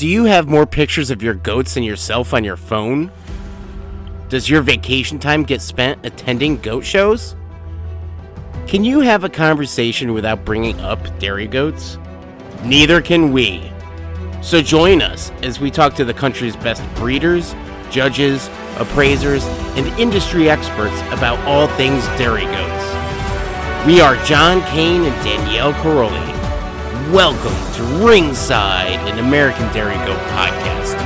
Do you have more pictures of your goats than yourself on your phone? Does your vacation time get spent attending goat shows? Can you have a conversation without bringing up dairy goats? Neither can we. So join us as we talk to the country's best breeders, judges, appraisers, and industry experts about all things dairy goats. We are John Kane and Danielle Caroli. Welcome to Ringside, an American Dairy Goat podcast.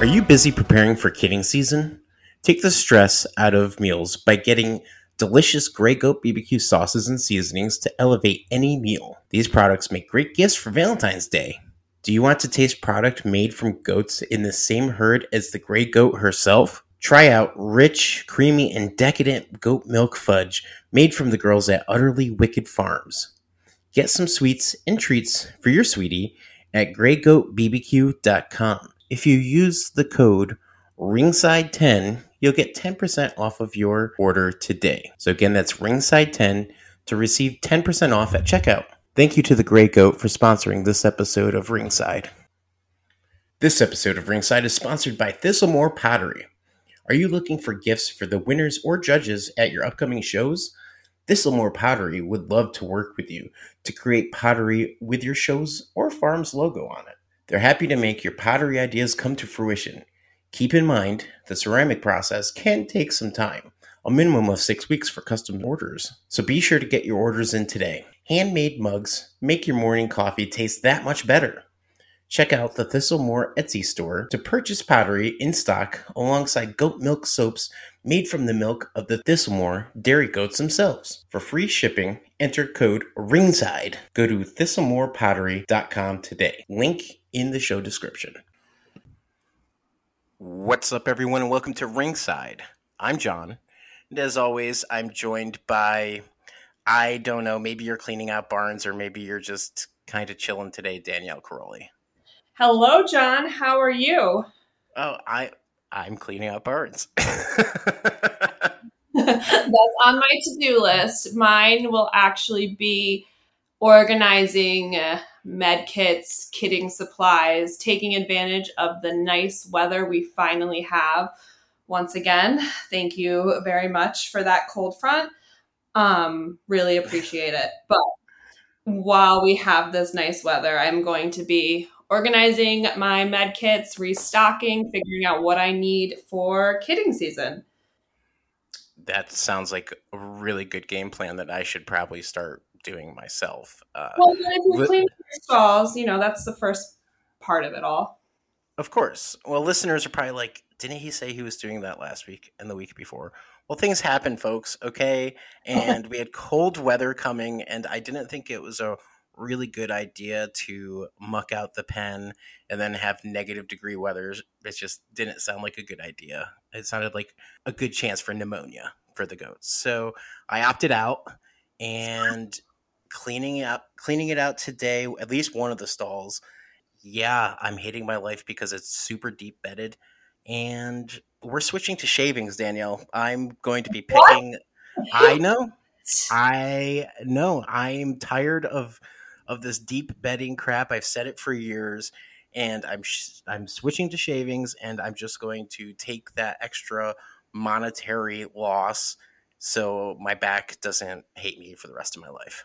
Are you busy preparing for kidding season? Take the stress out of meals by getting delicious Grey Goat BBQ sauces and seasonings to elevate any meal. These products make great gifts for Valentine's Day. Do you want to taste product made from goats in the same herd as the Grey Goat herself? Try out rich, creamy, and decadent goat milk fudge made from the girls at Utterly Wicked Farms. Get some sweets and treats for your sweetie at greygoatbbq.com. If you use the code ringside10, you'll get 10% off of your order today. So again, that's ringside10 to receive 10% off at checkout. Thank you to the Grey Goat for sponsoring this episode of Ringside. This episode of Ringside is sponsored by Thistlemore Pottery. Are you looking for gifts for the winners or judges at your upcoming shows? Thistlemore Pottery would love to work with you to create pottery with your show's or farm's logo on it. They're happy to make your pottery ideas come to fruition. Keep in mind, the ceramic process can take some time, a minimum of six weeks for custom orders. So be sure to get your orders in today. Handmade mugs make your morning coffee taste that much better. Check out the Thistlemore Etsy store to purchase pottery in stock alongside goat milk soaps made from the milk of the Thistlemore dairy goats themselves. For free shipping, enter code RINGSIDE. Go to thistlemorepottery.com today. Link in the show description. What's up, everyone, and welcome to Ringside. I'm John, and as always, I'm joined by, I don't know, maybe you're cleaning out barns or maybe you're just kind of chilling today, Danielle Caroli. Hello, John. How are you? Oh, I I'm cleaning up barns. That's on my to-do list. Mine will actually be organizing uh, med kits, kitting supplies, taking advantage of the nice weather we finally have. Once again, thank you very much for that cold front. Um, really appreciate it. But while we have this nice weather, I'm going to be organizing my med kits, restocking, figuring out what I need for kidding season. That sounds like a really good game plan that I should probably start doing myself. Uh, well, if you li- clean your stalls, you know that's the first part of it all. Of course. Well, listeners are probably like, didn't he say he was doing that last week and the week before? Well, things happen, folks. Okay, and we had cold weather coming, and I didn't think it was a really good idea to muck out the pen and then have negative degree weather. It just didn't sound like a good idea. It sounded like a good chance for pneumonia for the goats. So I opted out and cleaning it up cleaning it out today, at least one of the stalls. Yeah, I'm hating my life because it's super deep bedded. And we're switching to shavings, Danielle. I'm going to be picking what? I know. I know. I'm tired of of this deep bedding crap. I've said it for years, and I'm sh- I'm switching to shavings, and I'm just going to take that extra monetary loss so my back doesn't hate me for the rest of my life.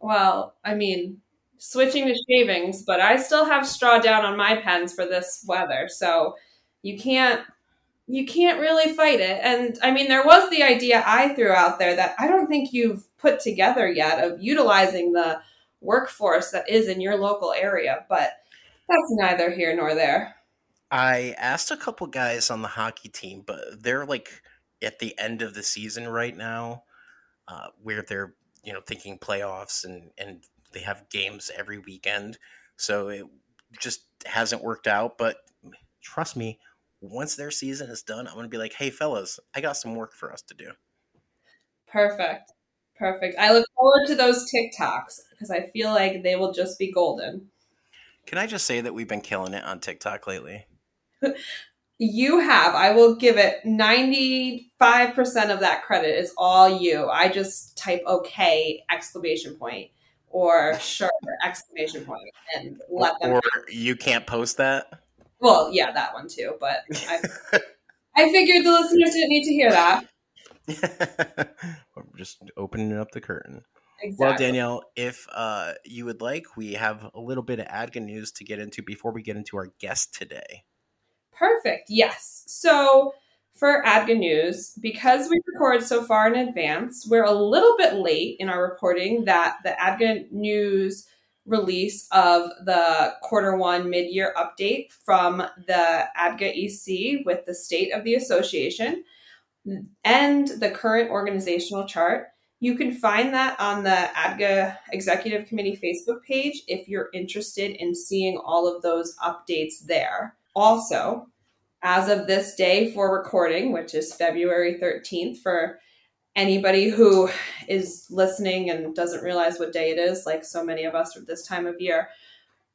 Well, I mean, switching to shavings, but I still have straw down on my pens for this weather, so you can't you can't really fight it. And I mean, there was the idea I threw out there that I don't think you've put together yet of utilizing the workforce that is in your local area, but that's neither here nor there. I asked a couple guys on the hockey team, but they're like at the end of the season right now, uh, where they're you know thinking playoffs and and they have games every weekend, so it just hasn't worked out. But trust me, once their season is done, I'm gonna be like, hey fellas, I got some work for us to do. Perfect. Perfect. I look forward to those TikToks because I feel like they will just be golden. Can I just say that we've been killing it on TikTok lately? you have. I will give it 95% of that credit is all you. I just type okay exclamation point or sure exclamation point and let them. Or know. you can't post that. Well, yeah, that one too. But I, I figured the listeners didn't need to hear that. Just opening up the curtain. Exactly. Well, Danielle, if uh, you would like, we have a little bit of ADGA news to get into before we get into our guest today. Perfect. Yes. So for ADGA News, because we record so far in advance, we're a little bit late in our reporting that the ADGA News release of the quarter one mid year update from the ADGA EC with the state of the association and the current organizational chart. You can find that on the ADGA Executive Committee Facebook page if you're interested in seeing all of those updates there. Also, as of this day for recording, which is February 13th, for anybody who is listening and doesn't realize what day it is, like so many of us at this time of year,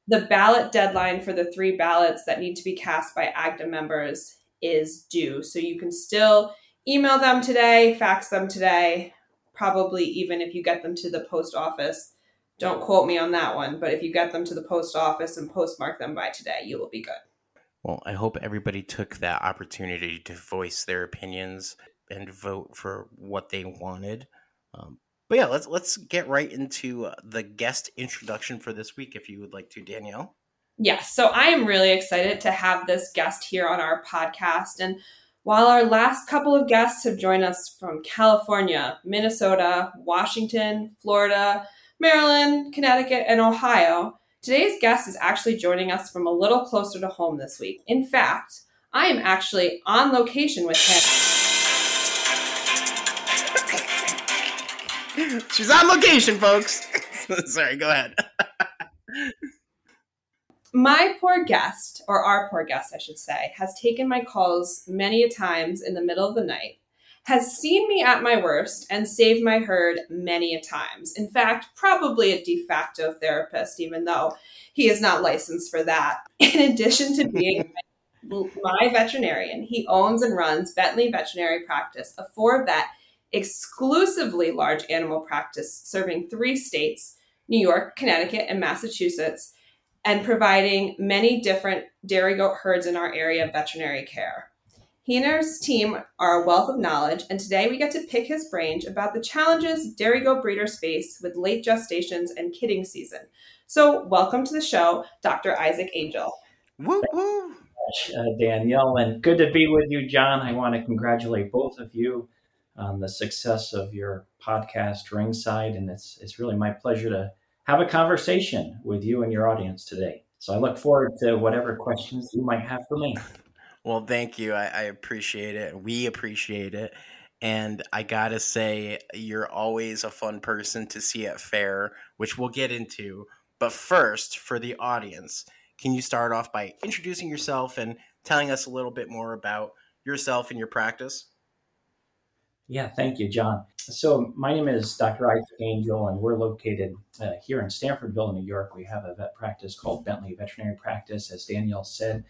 the ballot deadline for the three ballots that need to be cast by AGDA members is due. So you can still email them today, fax them today, probably even if you get them to the post office. Don't quote me on that one, but if you get them to the post office and postmark them by today, you will be good. Well, I hope everybody took that opportunity to voice their opinions and vote for what they wanted. Um, but yeah, let's let's get right into uh, the guest introduction for this week, if you would like to, Danielle. Yes, so I am really excited to have this guest here on our podcast. And while our last couple of guests have joined us from California, Minnesota, Washington, Florida, Maryland, Connecticut, and Ohio, Today's guest is actually joining us from a little closer to home this week. In fact, I am actually on location with him. She's on location, folks. Sorry, go ahead. my poor guest, or our poor guest, I should say, has taken my calls many a times in the middle of the night has seen me at my worst and saved my herd many a times. In fact, probably a de facto therapist, even though he is not licensed for that. In addition to being my veterinarian, he owns and runs Bentley Veterinary Practice, a four vet, exclusively large animal practice serving three states New York, Connecticut, and Massachusetts, and providing many different dairy goat herds in our area of veterinary care. He and his team are a wealth of knowledge, and today we get to pick his brain about the challenges dairy goat breeders face with late gestations and kidding season. So, welcome to the show, Dr. Isaac Angel. Woo woo. Uh, Danielle, and good to be with you, John. I want to congratulate both of you on the success of your podcast, Ringside, and it's it's really my pleasure to have a conversation with you and your audience today. So I look forward to whatever questions you might have for me. Well, thank you. I, I appreciate it. We appreciate it. And I gotta say, you're always a fun person to see at fair, which we'll get into. But first, for the audience, can you start off by introducing yourself and telling us a little bit more about yourself and your practice? Yeah, thank you, John. So, my name is Dr. Isaac Angel, and we're located uh, here in Stanfordville, New York. We have a vet practice called Bentley Veterinary Practice, as Danielle said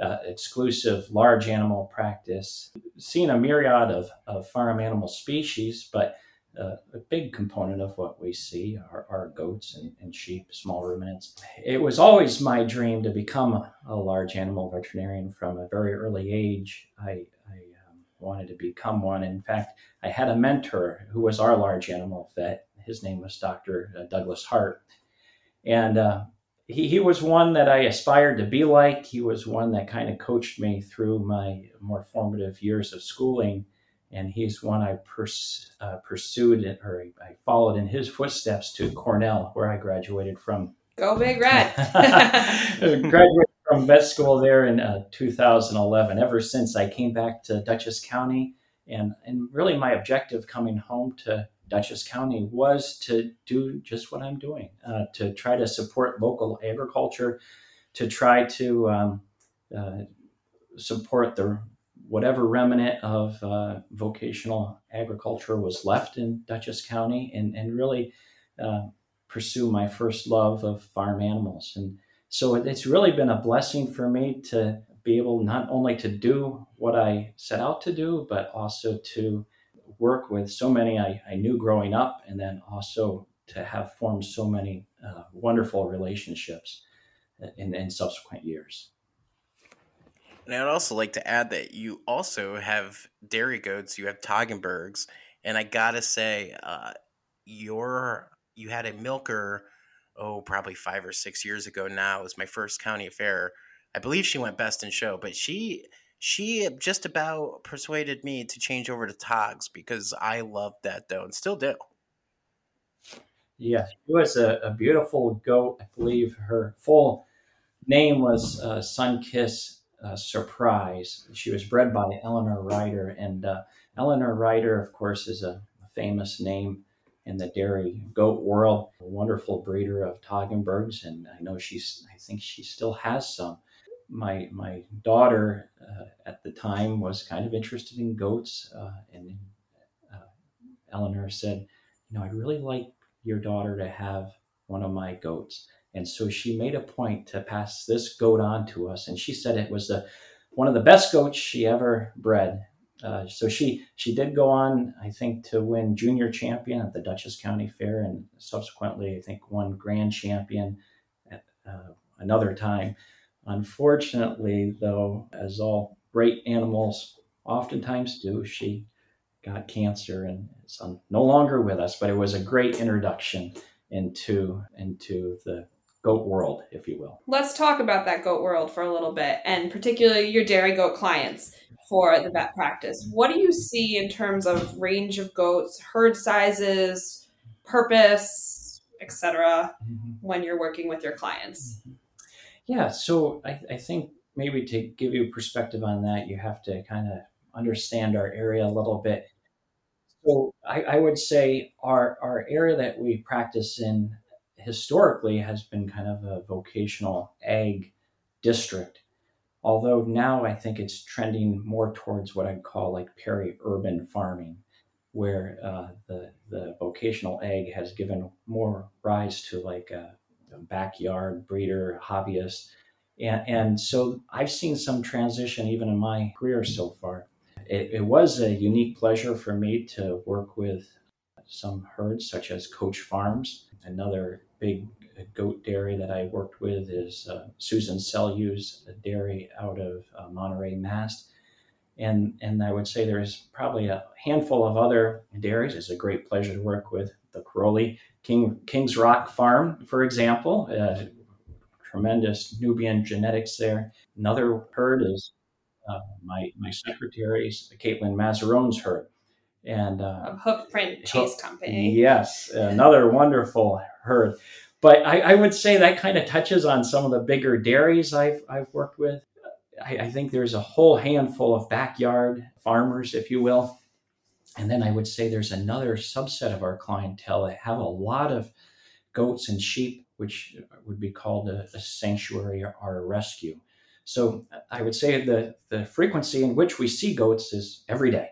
uh, exclusive large animal practice, seeing a myriad of, of farm animal species, but uh, a big component of what we see are, are goats and, and, sheep, small ruminants. It was always my dream to become a, a large animal veterinarian from a very early age. I, wanted to become one. In fact, I had a mentor who was our large animal vet. His name was Dr. Uh, Douglas Hart. And uh, he, he was one that I aspired to be like. He was one that kind of coached me through my more formative years of schooling. And he's one I pers- uh, pursued or I followed in his footsteps to Cornell, where I graduated from. Go Big Red! graduated from vet school there in uh, 2011. Ever since I came back to Dutchess County, and and really my objective coming home to Dutchess County was to do just what I'm doing, uh, to try to support local agriculture, to try to um, uh, support the whatever remnant of uh, vocational agriculture was left in Dutchess County, and and really uh, pursue my first love of farm animals. And so it's really been a blessing for me to be able not only to do what I set out to do, but also to work with so many I, I knew growing up, and then also to have formed so many uh, wonderful relationships in, in subsequent years. And I'd also like to add that you also have dairy goats, you have Toggenburgs, and I gotta say, uh, your you had a milker, oh, probably five or six years ago now. It was my first county fair. I believe she went best in show, but she she just about persuaded me to change over to Togs because I loved that dough and still do. Yes, it was a, a beautiful goat. I believe her full name was uh, Sunkiss uh, Surprise. She was bred by Eleanor Ryder, and uh, Eleanor Ryder, of course, is a famous name in the dairy goat world. A wonderful breeder of Toggenburgs, and I know she's. I think she still has some. My my daughter uh, at the time was kind of interested in goats, uh, and uh, Eleanor said, "You know, I'd really like your daughter to have one of my goats." And so she made a point to pass this goat on to us. And she said it was the one of the best goats she ever bred. Uh, so she she did go on, I think, to win junior champion at the Dutchess County Fair, and subsequently, I think, won grand champion at uh, another time. Unfortunately, though, as all great animals oftentimes do, she got cancer and is no longer with us. But it was a great introduction into into the goat world, if you will. Let's talk about that goat world for a little bit, and particularly your dairy goat clients for the vet practice. What do you see in terms of range of goats, herd sizes, purpose, etc., mm-hmm. when you're working with your clients? Mm-hmm. Yeah, so I, I think maybe to give you perspective on that, you have to kind of understand our area a little bit. So I, I, would say our, our area that we practice in historically has been kind of a vocational ag district. Although now I think it's trending more towards what I'd call like peri-urban farming, where uh, the the vocational ag has given more rise to like a, a backyard breeder, hobbyist, and and so I've seen some transition even in my career so far. It, it was a unique pleasure for me to work with some herds such as Coach Farms, another big goat dairy that I worked with is uh, Susan Sellew's dairy out of uh, Monterey, Mass. And, and I would say there's probably a handful of other dairies. It's a great pleasure to work with the Crowley King, Kings Rock Farm, for example. Uh, tremendous Nubian genetics there. Another herd is uh, my, my secretary's, Caitlin Mazzarone's herd. And uh, Hoofprint Cheese Company. Yes, another wonderful herd. But I, I would say that kind of touches on some of the bigger dairies I've, I've worked with. I, I think there's a whole handful of backyard farmers, if you will. And then I would say there's another subset of our clientele that have a lot of goats and sheep, which would be called a, a sanctuary or a rescue. So I would say the, the frequency in which we see goats is every day.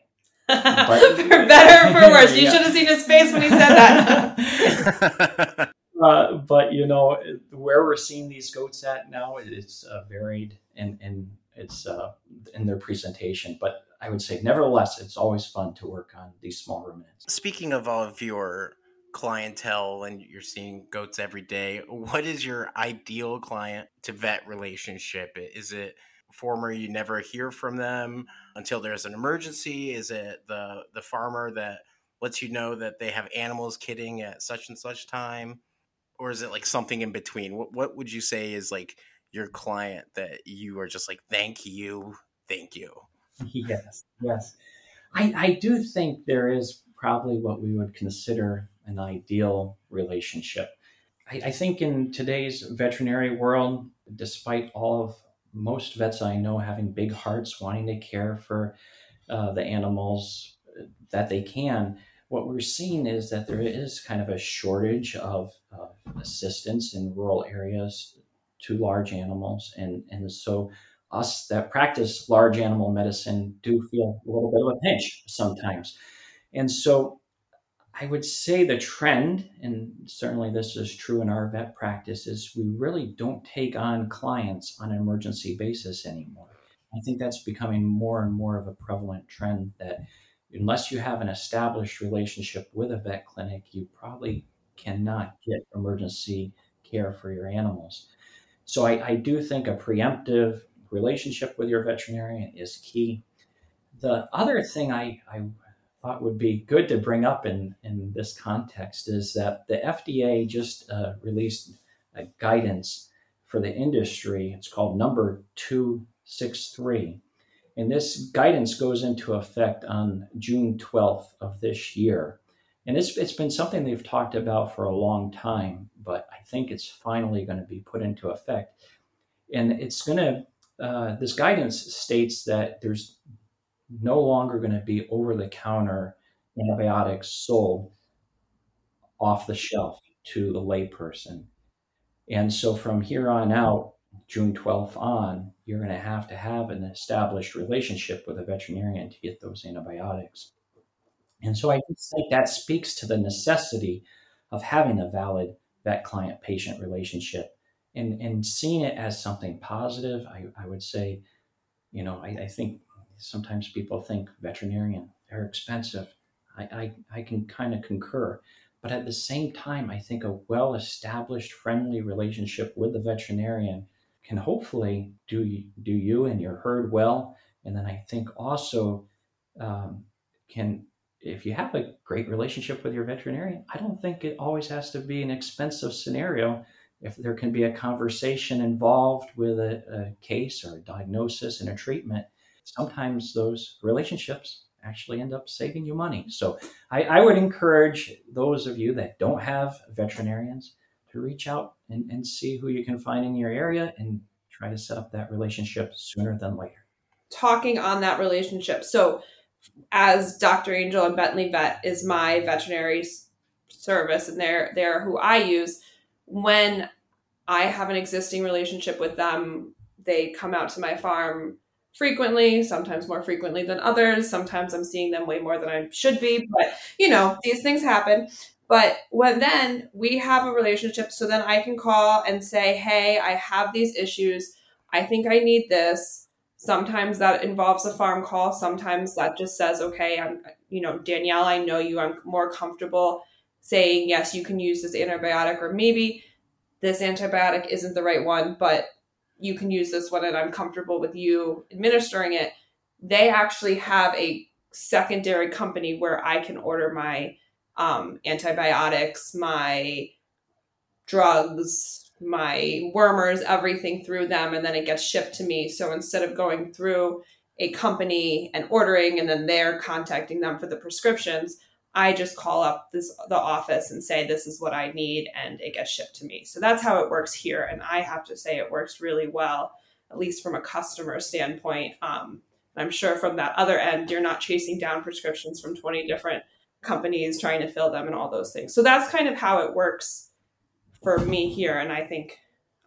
But, for better or for worse. You yeah. should have seen his face when he said that. Uh, but you know where we're seeing these goats at now, it's uh, varied and and it's uh, in their presentation. But I would say, nevertheless, it's always fun to work on these small ruminants. Speaking of all of your clientele and you're seeing goats every day, what is your ideal client to vet relationship? Is it former you never hear from them until there's an emergency? Is it the the farmer that lets you know that they have animals kidding at such and such time? or is it like something in between? What what would you say is like your client that you are just like, thank you, thank you? Yes, yes. I, I do think there is probably what we would consider an ideal relationship. I, I think in today's veterinary world, despite all of most vets I know having big hearts, wanting to care for uh, the animals that they can, what we're seeing is that there is kind of a shortage of uh, assistance in rural areas to large animals. And, and so, us that practice large animal medicine do feel a little bit of a pinch sometimes. And so, I would say the trend, and certainly this is true in our vet practice, is we really don't take on clients on an emergency basis anymore. I think that's becoming more and more of a prevalent trend that unless you have an established relationship with a vet clinic, you probably cannot get emergency care for your animals. So I, I do think a preemptive relationship with your veterinarian is key. The other thing I, I thought would be good to bring up in, in this context is that the FDA just uh, released a guidance for the industry. It's called number 263. And this guidance goes into effect on June 12th of this year. And it's, it's been something they've talked about for a long time, but I think it's finally going to be put into effect. And it's going to, uh, this guidance states that there's no longer going to be over the counter antibiotics sold off the shelf to the layperson. And so from here on out, June 12th on, you're going to have to have an established relationship with a veterinarian to get those antibiotics. And so I think that speaks to the necessity of having a valid vet client patient relationship and, and seeing it as something positive. I, I would say, you know, I, I think sometimes people think veterinarian, they're expensive. I, I, I can kind of concur. But at the same time, I think a well established, friendly relationship with the veterinarian can hopefully do do you and your herd well. And then I think also um, can, if you have a great relationship with your veterinarian, I don't think it always has to be an expensive scenario. If there can be a conversation involved with a, a case or a diagnosis and a treatment, sometimes those relationships actually end up saving you money. So I, I, would encourage those of you that don't have veterinarians to reach out and, and see who you can find in your area and try to set up that relationship sooner than later. Talking on that relationship. So as Dr. Angel and Bentley Vet is my veterinary service and they're they're who I use when I have an existing relationship with them, they come out to my farm frequently, sometimes more frequently than others. Sometimes I'm seeing them way more than I should be, but you know, these things happen. But when then we have a relationship, so then I can call and say, Hey, I have these issues. I think I need this. Sometimes that involves a farm call. Sometimes that just says, Okay, I'm, you know, Danielle, I know you. I'm more comfortable saying, Yes, you can use this antibiotic, or maybe this antibiotic isn't the right one, but you can use this one and I'm comfortable with you administering it. They actually have a secondary company where I can order my um, antibiotics, my drugs, my wormers, everything through them, and then it gets shipped to me. So instead of going through a company and ordering and then they're contacting them for the prescriptions, I just call up this the office and say this is what I need and it gets shipped to me. So that's how it works here and I have to say it works really well at least from a customer standpoint. Um, I'm sure from that other end you're not chasing down prescriptions from 20 different companies trying to fill them and all those things. So that's kind of how it works for me here and I think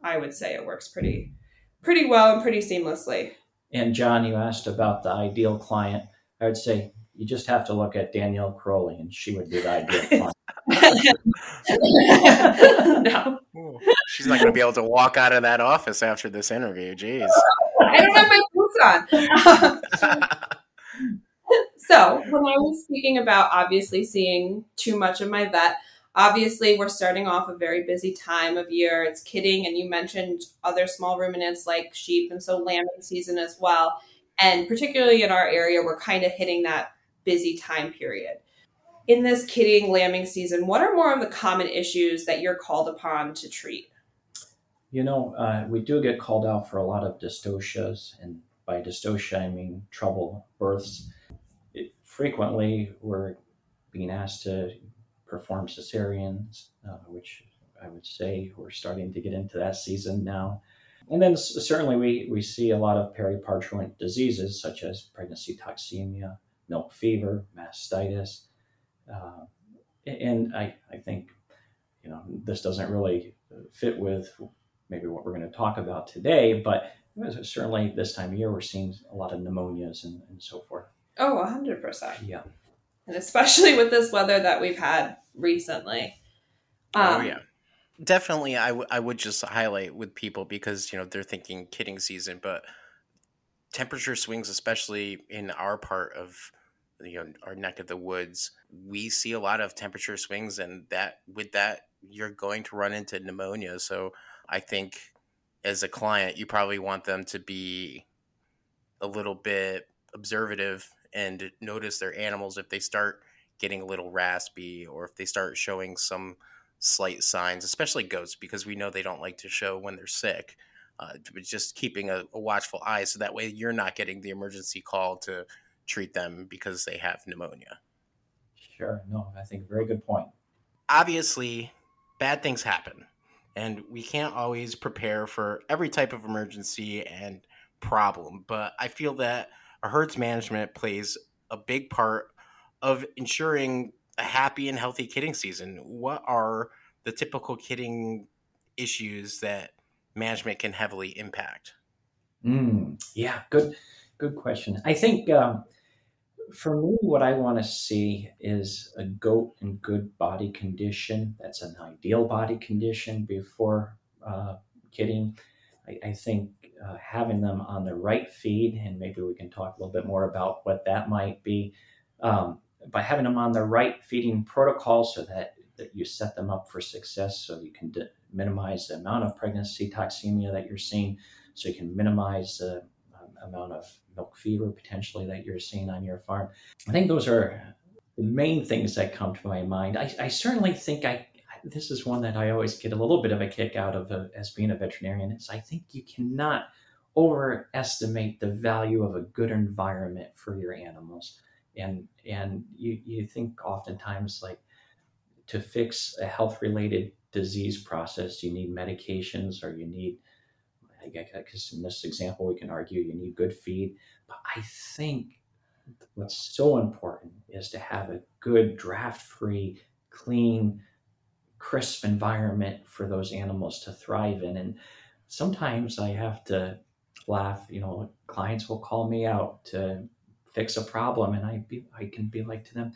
I would say it works pretty pretty well and pretty seamlessly. And John, you asked about the ideal client. I would say you just have to look at Danielle Caroli, and she would be the ideal no. She's not going to be able to walk out of that office after this interview. Jeez. I don't have my boots on. so, when I was speaking about obviously seeing too much of my vet, obviously we're starting off a very busy time of year. It's kidding, and you mentioned other small ruminants like sheep, and so lambing season as well. And particularly in our area, we're kind of hitting that busy time period. In this kidding lambing season, what are more of the common issues that you're called upon to treat? You know, uh, we do get called out for a lot of dystocias, and by dystocia, I mean trouble births. It, frequently, we're being asked to perform cesareans, uh, which I would say we're starting to get into that season now. And then certainly we, we see a lot of periparturient diseases such as pregnancy toxemia, milk fever, mastitis. Uh, and I, I think, you know, this doesn't really fit with maybe what we're going to talk about today, but certainly this time of year we're seeing a lot of pneumonias and, and so forth. Oh, 100%. Yeah. And especially with this weather that we've had recently. Oh, um, oh, yeah. Definitely, I, w- I would just highlight with people because, you know, they're thinking kidding season, but temperature swings, especially in our part of you know our neck of the woods, we see a lot of temperature swings, and that with that you're going to run into pneumonia. So I think as a client, you probably want them to be a little bit observative and notice their animals if they start getting a little raspy or if they start showing some slight signs, especially goats, because we know they don't like to show when they're sick. Uh, just keeping a, a, watchful eye so that way you're not getting the emergency call to treat them because they have pneumonia. Sure. No, I think very good point. Obviously, bad things happen, and we can't always prepare for every type of emergency and problem. But I feel that a herds management plays a big part of ensuring a happy and healthy kidding season. What are the typical kidding issues that management can heavily impact? Mm, yeah, good, good question. I think um, for me, what I want to see is a goat in good body condition. That's an ideal body condition before uh, kidding. I, I think uh, having them on the right feed, and maybe we can talk a little bit more about what that might be. Um, by having them on the right feeding protocol so that, that you set them up for success so you can d- minimize the amount of pregnancy toxemia that you're seeing. So you can minimize the um, amount of milk fever potentially that you're seeing on your farm. I think those are the main things that come to my mind. I, I certainly think i this is one that i always get a little bit of a kick out of uh, as being a veterinarian is i think you cannot overestimate the value of a good environment for your animals. And and you, you think oftentimes like to fix a health related disease process. You need medications or you need i guess in this example we can argue you need good feed but i think what's so important is to have a good draft free clean crisp environment for those animals to thrive in. And sometimes i have to laugh you know clients will call me out to fix a problem and I be I can be like to them,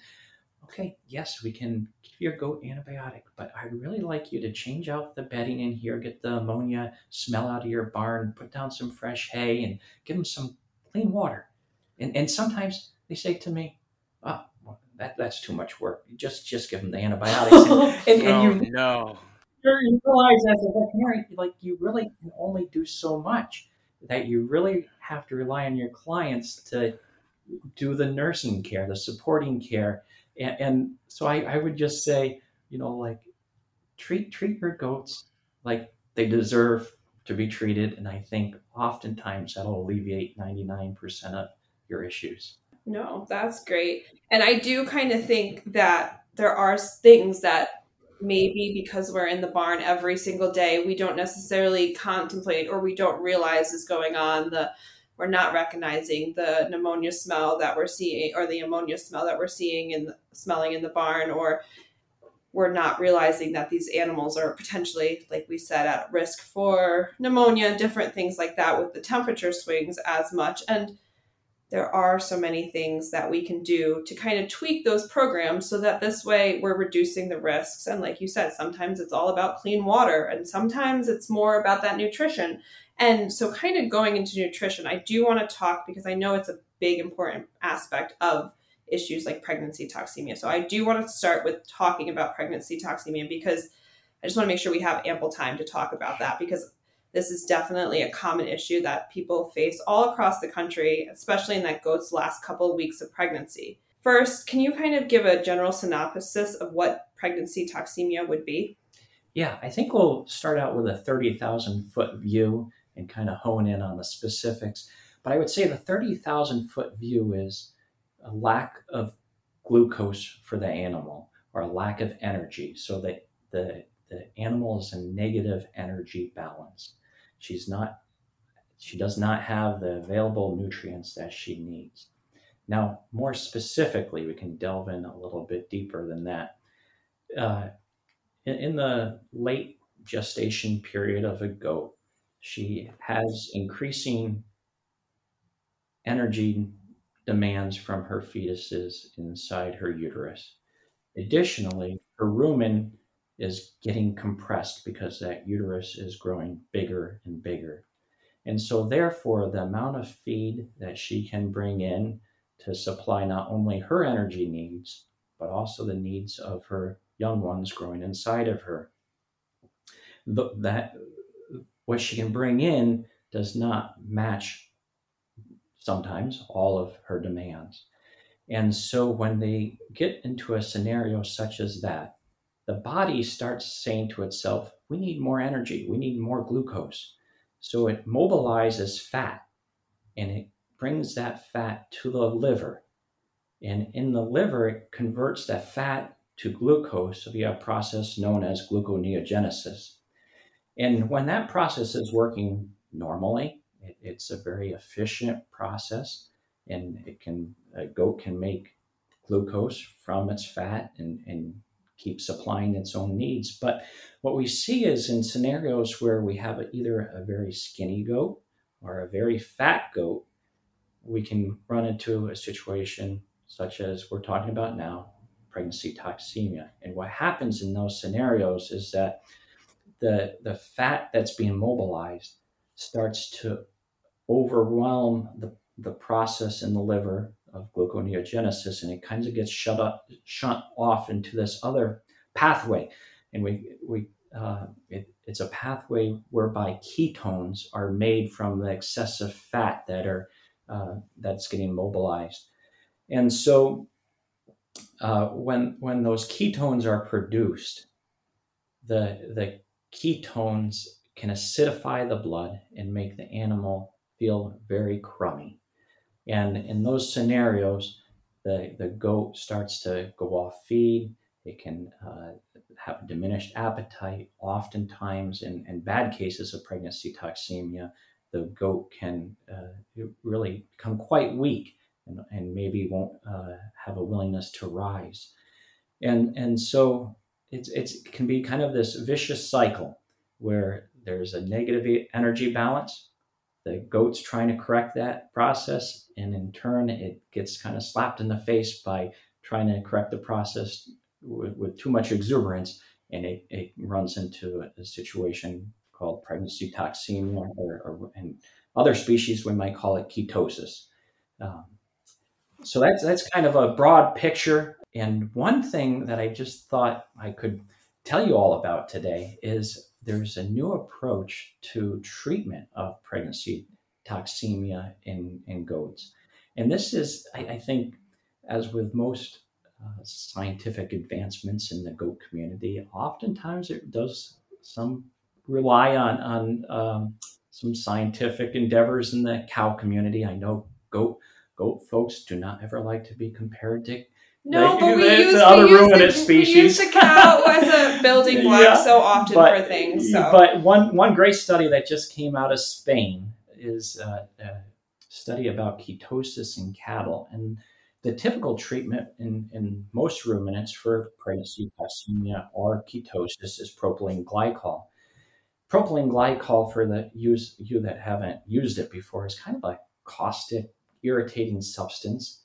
okay, yes, we can give your goat antibiotic, but I'd really like you to change out the bedding in here, get the ammonia smell out of your barn, put down some fresh hay, and give them some clean water. And and sometimes they say to me, oh, that that's too much work. Just just give them the antibiotics. and, and, and oh, you no. You realize as a veterinarian, like you really can only do so much. That you really have to rely on your clients to do the nursing care, the supporting care. And, and so I, I would just say, you know, like treat treat your goats like they deserve to be treated. And I think oftentimes that'll alleviate 99% of your issues. No, that's great. And I do kind of think that there are things that maybe because we're in the barn every single day, we don't necessarily contemplate or we don't realize is going on. The we're not recognizing the pneumonia smell that we're seeing or the ammonia smell that we're seeing and smelling in the barn or we're not realizing that these animals are potentially like we said at risk for pneumonia different things like that with the temperature swings as much. And there are so many things that we can do to kind of tweak those programs so that this way we're reducing the risks. And like you said sometimes it's all about clean water and sometimes it's more about that nutrition and so, kind of going into nutrition, I do want to talk because I know it's a big, important aspect of issues like pregnancy toxemia. So, I do want to start with talking about pregnancy toxemia because I just want to make sure we have ample time to talk about that because this is definitely a common issue that people face all across the country, especially in that goat's last couple of weeks of pregnancy. First, can you kind of give a general synopsis of what pregnancy toxemia would be? Yeah, I think we'll start out with a 30,000 foot view and kind of hone in on the specifics. But I would say the 30,000 foot view is a lack of glucose for the animal or a lack of energy so that the, the animal is in negative energy balance. She's not, she does not have the available nutrients that she needs. Now, more specifically, we can delve in a little bit deeper than that. Uh, in, in the late gestation period of a goat, she has increasing energy demands from her fetuses inside her uterus. Additionally, her rumen is getting compressed because that uterus is growing bigger and bigger. And so, therefore, the amount of feed that she can bring in to supply not only her energy needs, but also the needs of her young ones growing inside of her. The, that what she can bring in does not match sometimes all of her demands. And so when they get into a scenario such as that, the body starts saying to itself, we need more energy, we need more glucose. So it mobilizes fat and it brings that fat to the liver. And in the liver, it converts that fat to glucose via a process known as gluconeogenesis. And when that process is working normally, it, it's a very efficient process, and it can a goat can make glucose from its fat and, and keep supplying its own needs. But what we see is in scenarios where we have either a very skinny goat or a very fat goat, we can run into a situation such as we're talking about now pregnancy toxemia. And what happens in those scenarios is that the, the fat that's being mobilized starts to overwhelm the, the process in the liver of gluconeogenesis and it kind of gets shut up, shut off into this other pathway. And we, we, uh, it, it's a pathway whereby ketones are made from the excessive fat that are, uh, that's getting mobilized. And so uh, when, when those ketones are produced, the, the ketones can acidify the blood and make the animal feel very crummy. And in those scenarios, the, the goat starts to go off feed. It can uh, have diminished appetite. Oftentimes, in, in bad cases of pregnancy toxemia, the goat can uh, really become quite weak and, and maybe won't uh, have a willingness to rise. And, and so it's, it's, it can be kind of this vicious cycle where there's a negative energy balance. The goat's trying to correct that process, and in turn, it gets kind of slapped in the face by trying to correct the process with, with too much exuberance, and it, it runs into a, situation called pregnancy toxemia, or, or in other species we might call it ketosis. Um, so that's that's kind of a broad picture. And one thing that I just thought I could tell you all about today is there's a new approach to treatment of pregnancy toxemia in, in goats. And this is, I, I think, as with most uh, scientific advancements in the goat community, oftentimes it does some rely on, on um, some scientific endeavors in the cow community. I know goat goat folks do not ever like to be compared to no, but we use, the other ruminant species. We use the cow as a building block yeah, so often but, for things. So. But one one great study that just came out of Spain is uh, a study about ketosis in cattle, and the typical treatment in, in most ruminants for pregnancy toxemia or ketosis is propylene glycol. Propylene glycol, for the use you that haven't used it before, is kind of a caustic irritating substance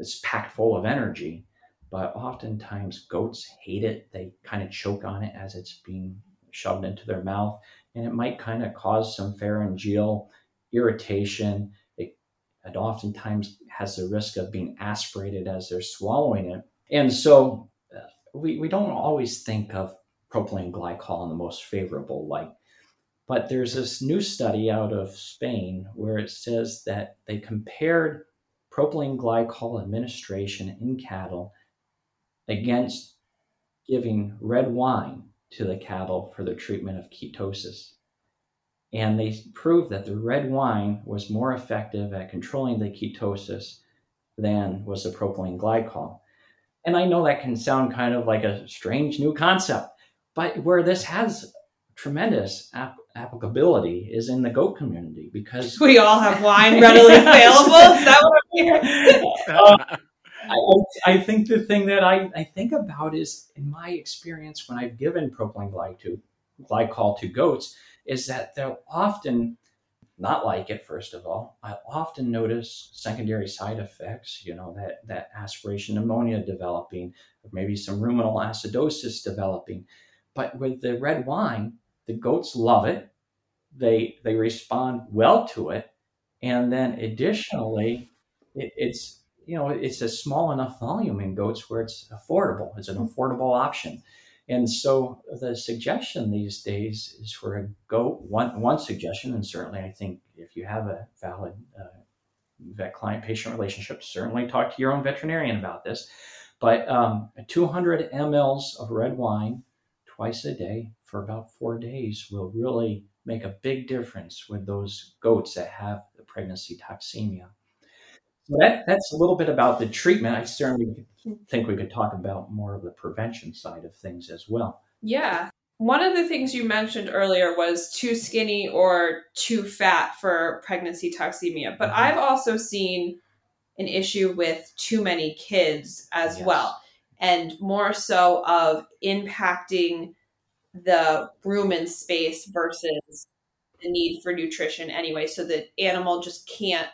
that's packed full of energy. But oftentimes goats hate it. They kind of choke on it as it's being shoved into their mouth. And it might kind of cause some pharyngeal irritation. It, it oftentimes has the risk of being aspirated as they're swallowing it. And so uh, we, we don't always think of propylene glycol in the most favorable light. But there's this new study out of Spain where it says that they compared propylene glycol administration in cattle against giving red wine to the cattle for the treatment of ketosis. And they proved that the red wine was more effective at controlling the ketosis than was the propylene glycol. And I know that can sound kind of like a strange new concept, but where this has tremendous ap- applicability is in the goat community because we all have wine readily available. Is that what I'm hearing? uh, I, I, think the thing that I, I think about is in my experience when I've given propylene glycol to goats is that they'll often not like it first of all i often notice secondary side effects you know that that aspiration pneumonia developing or maybe some ruminal acidosis developing but with the red wine the goats love it. They they respond well to it, and then additionally, it, it's you know, it's a small enough volume in goats where it's affordable. It's an affordable option. And so the suggestion these days is for a goat, one, one suggestion, and certainly I think if you have a valid uh, vet client patient relationship, certainly talk to your own veterinarian about this. But um, 200 mLs of red wine twice a day for about four days will really make a big difference with those goats that have the pregnancy toxemia. So that, that's a little bit about the treatment. I certainly think we could talk about more of the prevention side of things as well. Yeah. One of the things you mentioned earlier was too skinny or too fat for pregnancy toxemia, but mm-hmm. I've also seen an issue with too many kids as yes. well, and more so of impacting the rumen space versus the need for nutrition anyway. So the animal just can't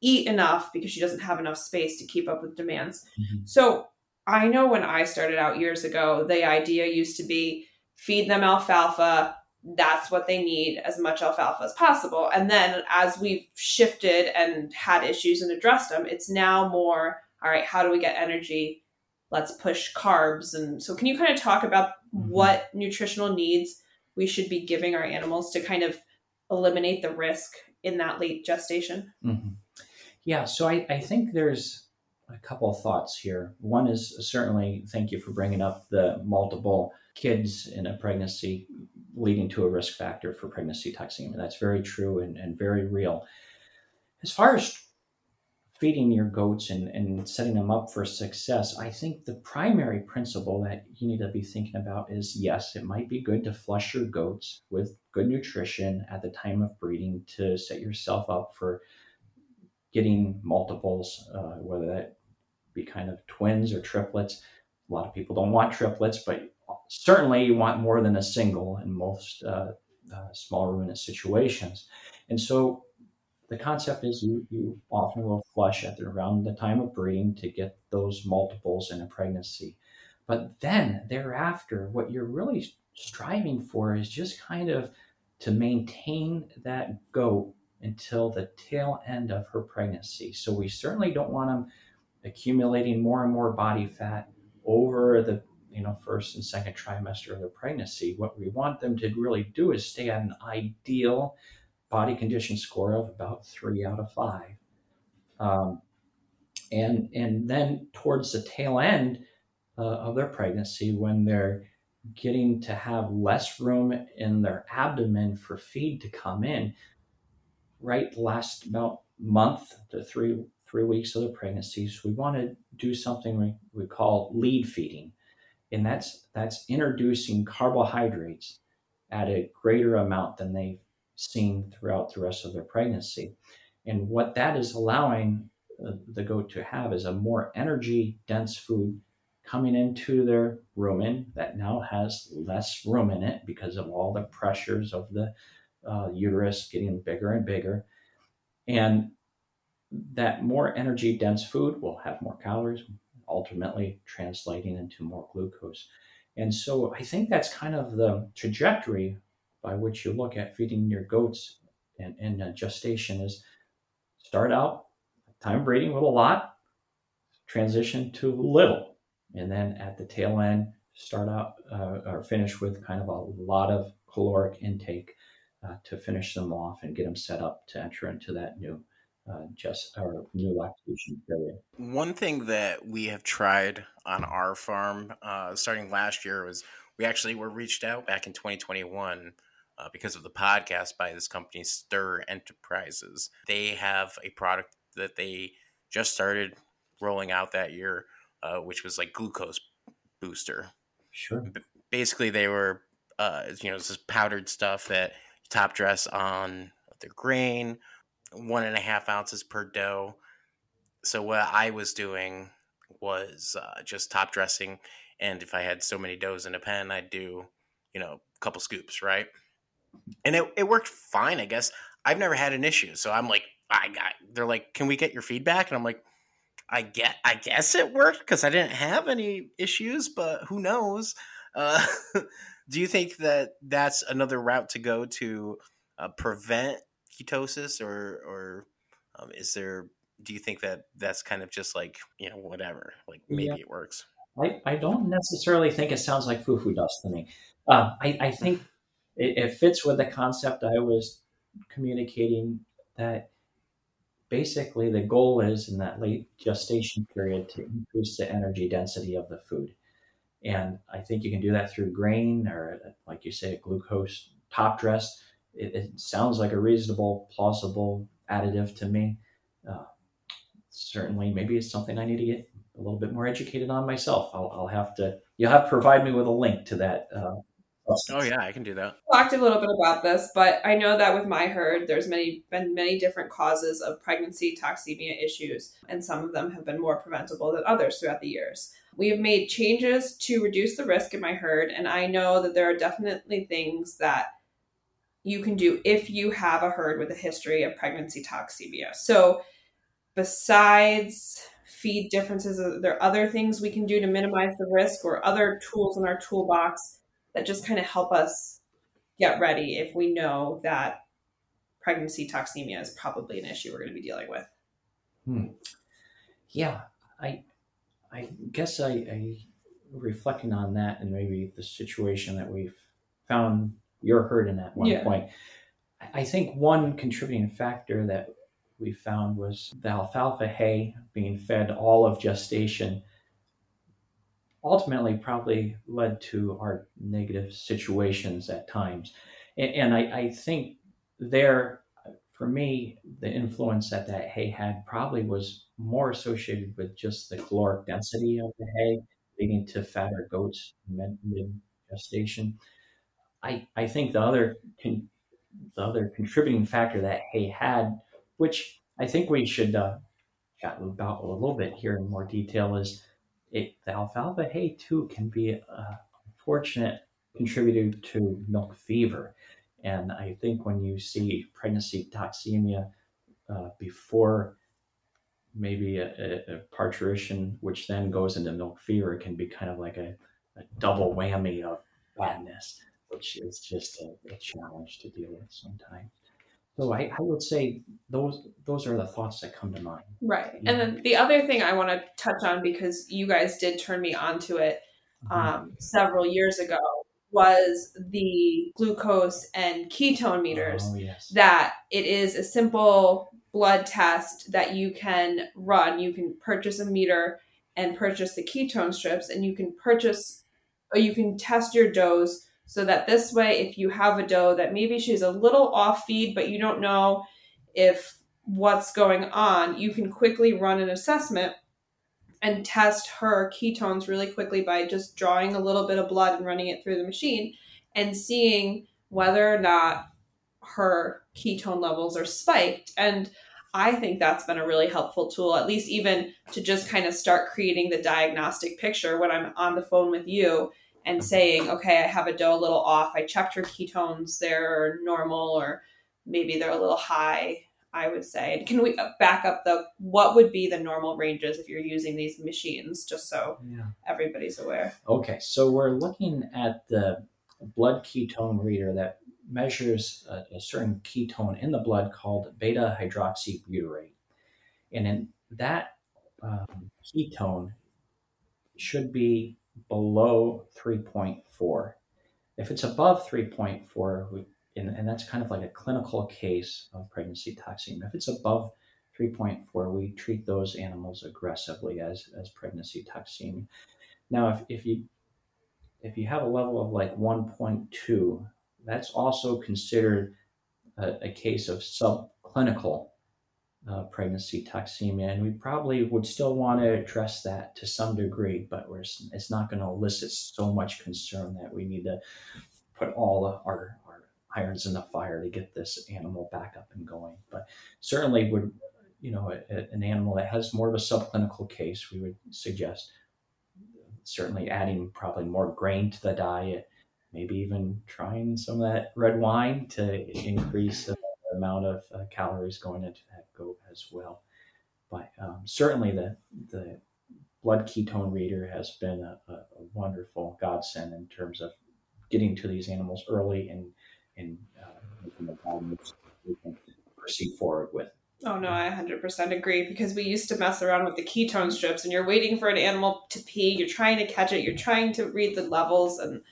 eat enough because she doesn't have enough space to keep up with demands. Mm-hmm. So I know when I started out years ago, the idea used to be feed them alfalfa. That's what they need, as much alfalfa as possible. And then as we've shifted and had issues and addressed them, it's now more all right, how do we get energy? Let's push carbs. And so, can you kind of talk about mm-hmm. what nutritional needs we should be giving our animals to kind of eliminate the risk in that late gestation? Mm-hmm. Yeah, so I, I think there's a couple of thoughts here. One is certainly thank you for bringing up the multiple kids in a pregnancy leading to a risk factor for pregnancy toxemia. That's very true and, and very real. As far as feeding your goats and, and setting them up for success, I think the primary principle that you need to be thinking about is yes, it might be good to flush your goats with good nutrition at the time of breeding to set yourself up for getting multiples, uh, whether that be kind of twins or triplets. A lot of people don't want triplets, but certainly you want more than a single in most uh, uh, small ruminant situations. And so the concept is you, you often will flush at the, around the time of breeding to get those multiples in a pregnancy. But then thereafter, what you're really striving for is just kind of to maintain that goat until the tail end of her pregnancy. So we certainly don't want them accumulating more and more body fat over the you know first and second trimester of their pregnancy. What we want them to really do is stay at an ideal body condition score of about three out of five. Um, and and then towards the tail end uh, of their pregnancy, when they're getting to have less room in their abdomen for feed to come in, right last about month to three three weeks of the pregnancies, we want to do something we, we call lead feeding. And that's that's introducing carbohydrates at a greater amount than they've seen throughout the rest of their pregnancy. And what that is allowing uh, the goat to have is a more energy dense food coming into their rumen that now has less room in it because of all the pressures of the uh, uterus getting bigger and bigger. And that more energy dense food will have more calories, ultimately translating into more glucose. And so I think that's kind of the trajectory by which you look at feeding your goats and in gestation is start out time breeding with a lot, transition to little, and then at the tail end, start out uh, or finish with kind of a lot of caloric intake uh, to finish them off and get them set up to enter into that new uh, just our new lactation period. One thing that we have tried on our farm uh, starting last year was we actually were reached out back in 2021 uh, because of the podcast by this company Stir Enterprises. They have a product that they just started rolling out that year, uh, which was like glucose booster. Sure. B- basically, they were uh, you know this is powdered stuff that top dress on the grain, one and a half ounces per doe. So what I was doing was uh, just top dressing, and if I had so many does in a pen, I'd do you know a couple scoops, right? And it it worked fine, I guess. I've never had an issue, so I'm like, I got. They're like, can we get your feedback? And I'm like, I get, I guess it worked because I didn't have any issues, but who knows? Uh, do you think that that's another route to go to uh, prevent ketosis, or or um, is there do you think that that's kind of just like you know whatever like maybe Yeah. it works I, I don't necessarily think it sounds like foo foo dust to me. Uh, I, I think it, it fits with the concept I was communicating that basically the goal is in that late gestation period to increase the energy density of the food. And I think you can do that through grain or, like you say, a glucose top dress. It, it sounds like a reasonable, plausible additive to me. Uh, certainly, maybe it's something I need to get a little bit more educated on myself. I'll, I'll have to, you'll have to provide me with a link to that. Uh, oh yeah i can do that talked a little bit about this, but I know that with my herd, there's many been many different causes of pregnancy toxemia issues, and some of them have been more preventable than others throughout the years. We have made changes to reduce the risk in my herd, and I know that there are definitely things that you can do if you have a herd with a history of pregnancy toxemia. So, besides feed differences, are there other things we can do to minimize the risk, or other tools in our toolbox that just kind of help us get ready if we know that pregnancy toxemia is probably an issue we're going to be dealing with. Hmm. yeah, I, I guess I, I reflecting on that and maybe the situation that we've found your herd in at one Yeah. point. I think one contributing factor that we found was the alfalfa hay being fed all of gestation ultimately probably led to our negative situations at times. And, and I, I think there, for me, the influence that that hay had probably was more associated with just the caloric density of the hay, leading to fatter goats mid, gestation. I, I think the other con, the other contributing factor that hay had, which I think we should uh, chat about a little bit here in more detail, is it, the alfalfa hay too can be a unfortunate contributor to milk fever. And I think when you see pregnancy toxemia uh, before maybe a, a, a parturition, which then goes into milk fever, it can be kind of like a, a double whammy of badness, which is just a challenge to deal with sometimes. So I, I would say those those are the thoughts that come to mind. Right. And then the other thing I want to touch on because you guys did turn me onto it um, several years ago was the glucose and ketone meters. Oh yes. that it is a simple blood test that you can run. You can purchase a meter and purchase the ketone strips, and you can purchase or you can test your does so that this way, if you have a doe that maybe she's a little off feed, but you don't know if what's going on, you can quickly run an assessment and test her ketones really quickly by just drawing a little bit of blood and running it through the machine and seeing whether or not her ketone levels are spiked. And I think that's been a really helpful tool, at least even to just kind of start creating the diagnostic picture when I'm on the phone with you and saying, okay, I have a doe a little off. I checked her ketones, they're normal, or maybe they're a little high. I would say. Can we back up the what would be the normal ranges if you're using these machines, just so Yeah. everybody's aware? Okay, so we're looking at the blood ketone reader that measures a, a certain ketone in the blood called beta hydroxybutyrate. And in that um, ketone should be below 3.4. If it's above 3.4, we, and, and that's kind of like a clinical case of pregnancy toxemia. If it's above 3.4, we treat those animals aggressively as, as pregnancy toxemia. Now, if, if you if you have a level of like 1.2, that's also considered a, a case of subclinical uh, pregnancy toxemia, and we probably would still want to address that to some degree, but it's not going to elicit so much concern that we need to put all our, our irons in the fire to get this animal back up and going. But certainly, would you know a, a, an animal that has more of a subclinical case, we would suggest certainly adding probably more grain to the diet, maybe even trying some of that red wine to increase amount of uh, calories going into that goat as well. But um, certainly the the blood ketone reader has been a, a, a, wonderful godsend in terms of getting to these animals early and and uh, making the problems we can proceed forward with. Oh no, I 100% agree because we used to mess around with the ketone strips and you're waiting for an animal to pee, you're trying to catch it, you're trying to read the levels and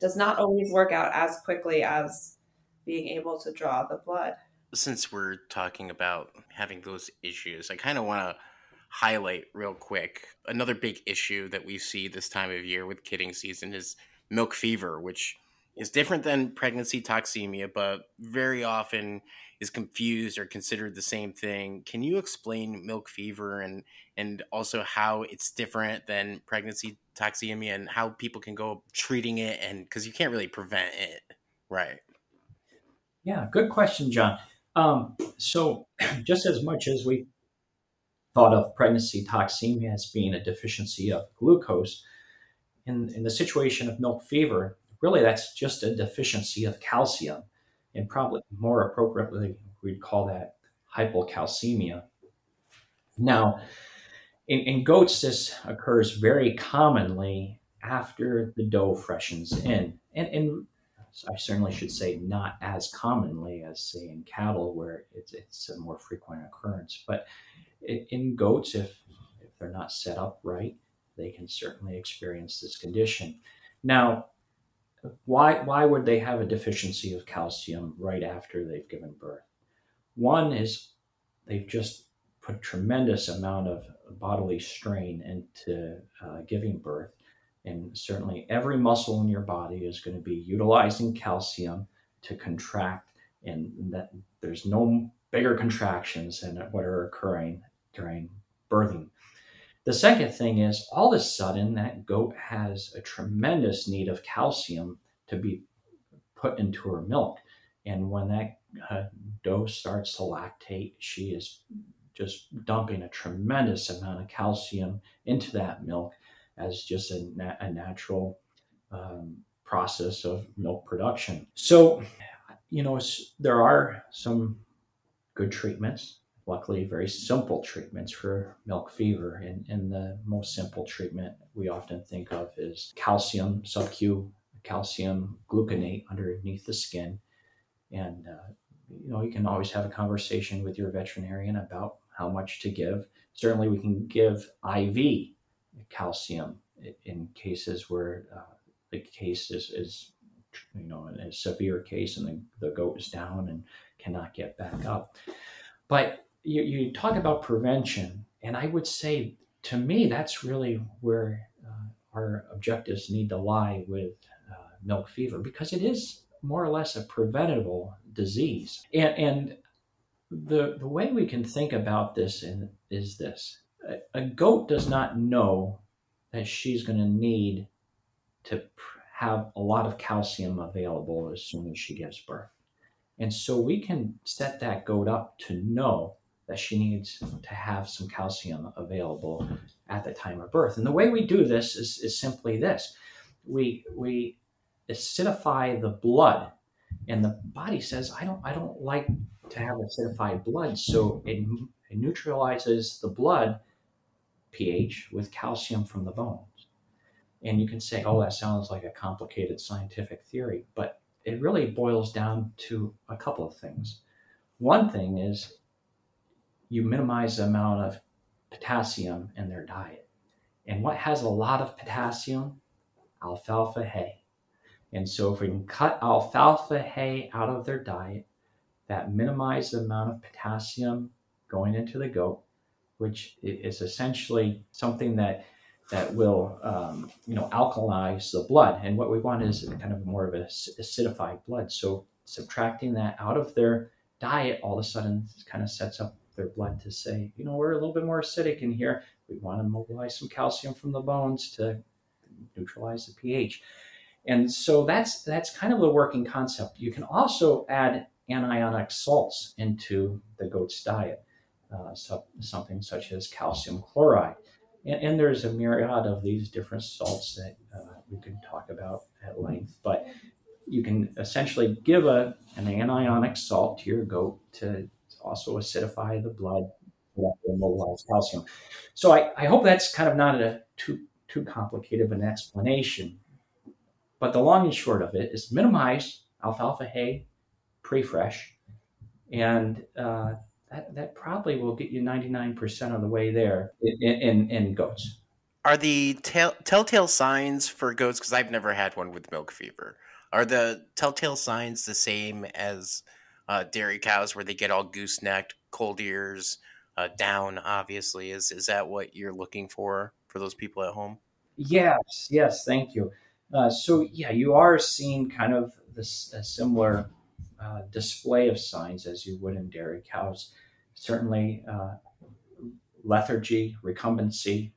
does not always work out as quickly as being able to draw the blood. Since we're talking about having those issues, I kind of want to highlight real quick another big issue that we see this time of year with kidding season is milk fever, which is different than pregnancy toxemia, but very often is confused or considered the same thing. Can you explain milk fever and and also how it's different than pregnancy toxemia and how people can go treating it and because you can't really prevent it, right? Yeah, good question, John. Um, so, just as much as we thought of pregnancy toxemia as being a deficiency of glucose, in, in the situation of milk fever, really that's just a deficiency of calcium and probably more appropriately, we'd call that hypocalcemia. Now, in, in goats, this occurs very commonly after the doe freshens in. And, and I certainly should say not as commonly as, say, in cattle, where it's, it's a more frequent occurrence. But in goats, if, if they're not set up right, they can certainly experience this condition. Now, why why would they have a deficiency of calcium right after they've given birth? One is they've just put tremendous amount of bodily strain into uh, giving birth, and certainly every muscle in your body is going to be utilizing calcium to contract, and that there's no bigger contractions than what are occurring during birthing. The second thing is all of a sudden that goat has a tremendous need of calcium to be put into her milk. And when that uh, doe starts to lactate, she is just dumping a tremendous amount of calcium into that milk as just a, a natural um, process of milk production. So, you know, there are some good treatments luckily very simple treatments for milk fever. And, and the most simple treatment we often think of is calcium, sub-Q calcium gluconate underneath the skin. And, uh, you know, you can always have a conversation with your veterinarian about how much to give. Certainly, we can give IV calcium in cases where uh, the case is, is, you know, a severe case and the, the goat is down and cannot get back up. But you, you talk about prevention, and I would say to me that's really where uh, our objectives need to lie with uh, milk fever because it is more or less a preventable disease. And, and the, the way we can think about this in, is this a, goat does not know that she's going to need to have a lot of calcium available as soon as she gives birth. And so we can set that goat up to know that she needs to have some calcium available at the time of birth. And the way we do this is, is simply this we, we acidify the blood, and the body says, I don't, I don't like to have acidified blood. So it, it neutralizes the blood pH with calcium from the bones. And you can say, oh, that sounds like a complicated scientific theory, but it really boils down to a couple of things. One thing is you minimize the amount of potassium in their diet. And what has a lot of potassium? Alfalfa hay. And so if we can cut alfalfa hay out of their diet, that minimizes the amount of potassium going into the goat, which is essentially something that that will um, you know alkalize the blood. And what we want is kind of more of a acidified blood. So subtracting that out of their diet all of a sudden kind of sets up their blood to say, you know, we're a little bit more acidic in here. We want to mobilize some calcium from the bones to neutralize the pH. And so that's that's kind of the working concept. You can also add anionic salts into the goat's diet, uh, so, something such as calcium chloride. And, and, there's a myriad of these different salts that uh, we can talk about at length. But you can essentially give a, an anionic salt to your goat to also acidify the blood mobilize calcium. So I, I hope that's kind of not a too too complicated of an explanation. But the long and short of it is minimize alfalfa hay pre-fresh, and uh, that, that probably will get you 99% of the way there in, in, in goats. Are the tell- telltale signs for goats, because I've never had one with milk fever, are the telltale signs the same as uh, dairy cows where they get all goosenecked, cold ears, uh, down, obviously? Is, is that what you're looking for for those people at home? Yes, yes, thank you. Uh, so, yeah, you are seeing kind of this a similar uh, display of signs as you would in dairy cows. Certainly, uh, lethargy, recumbency.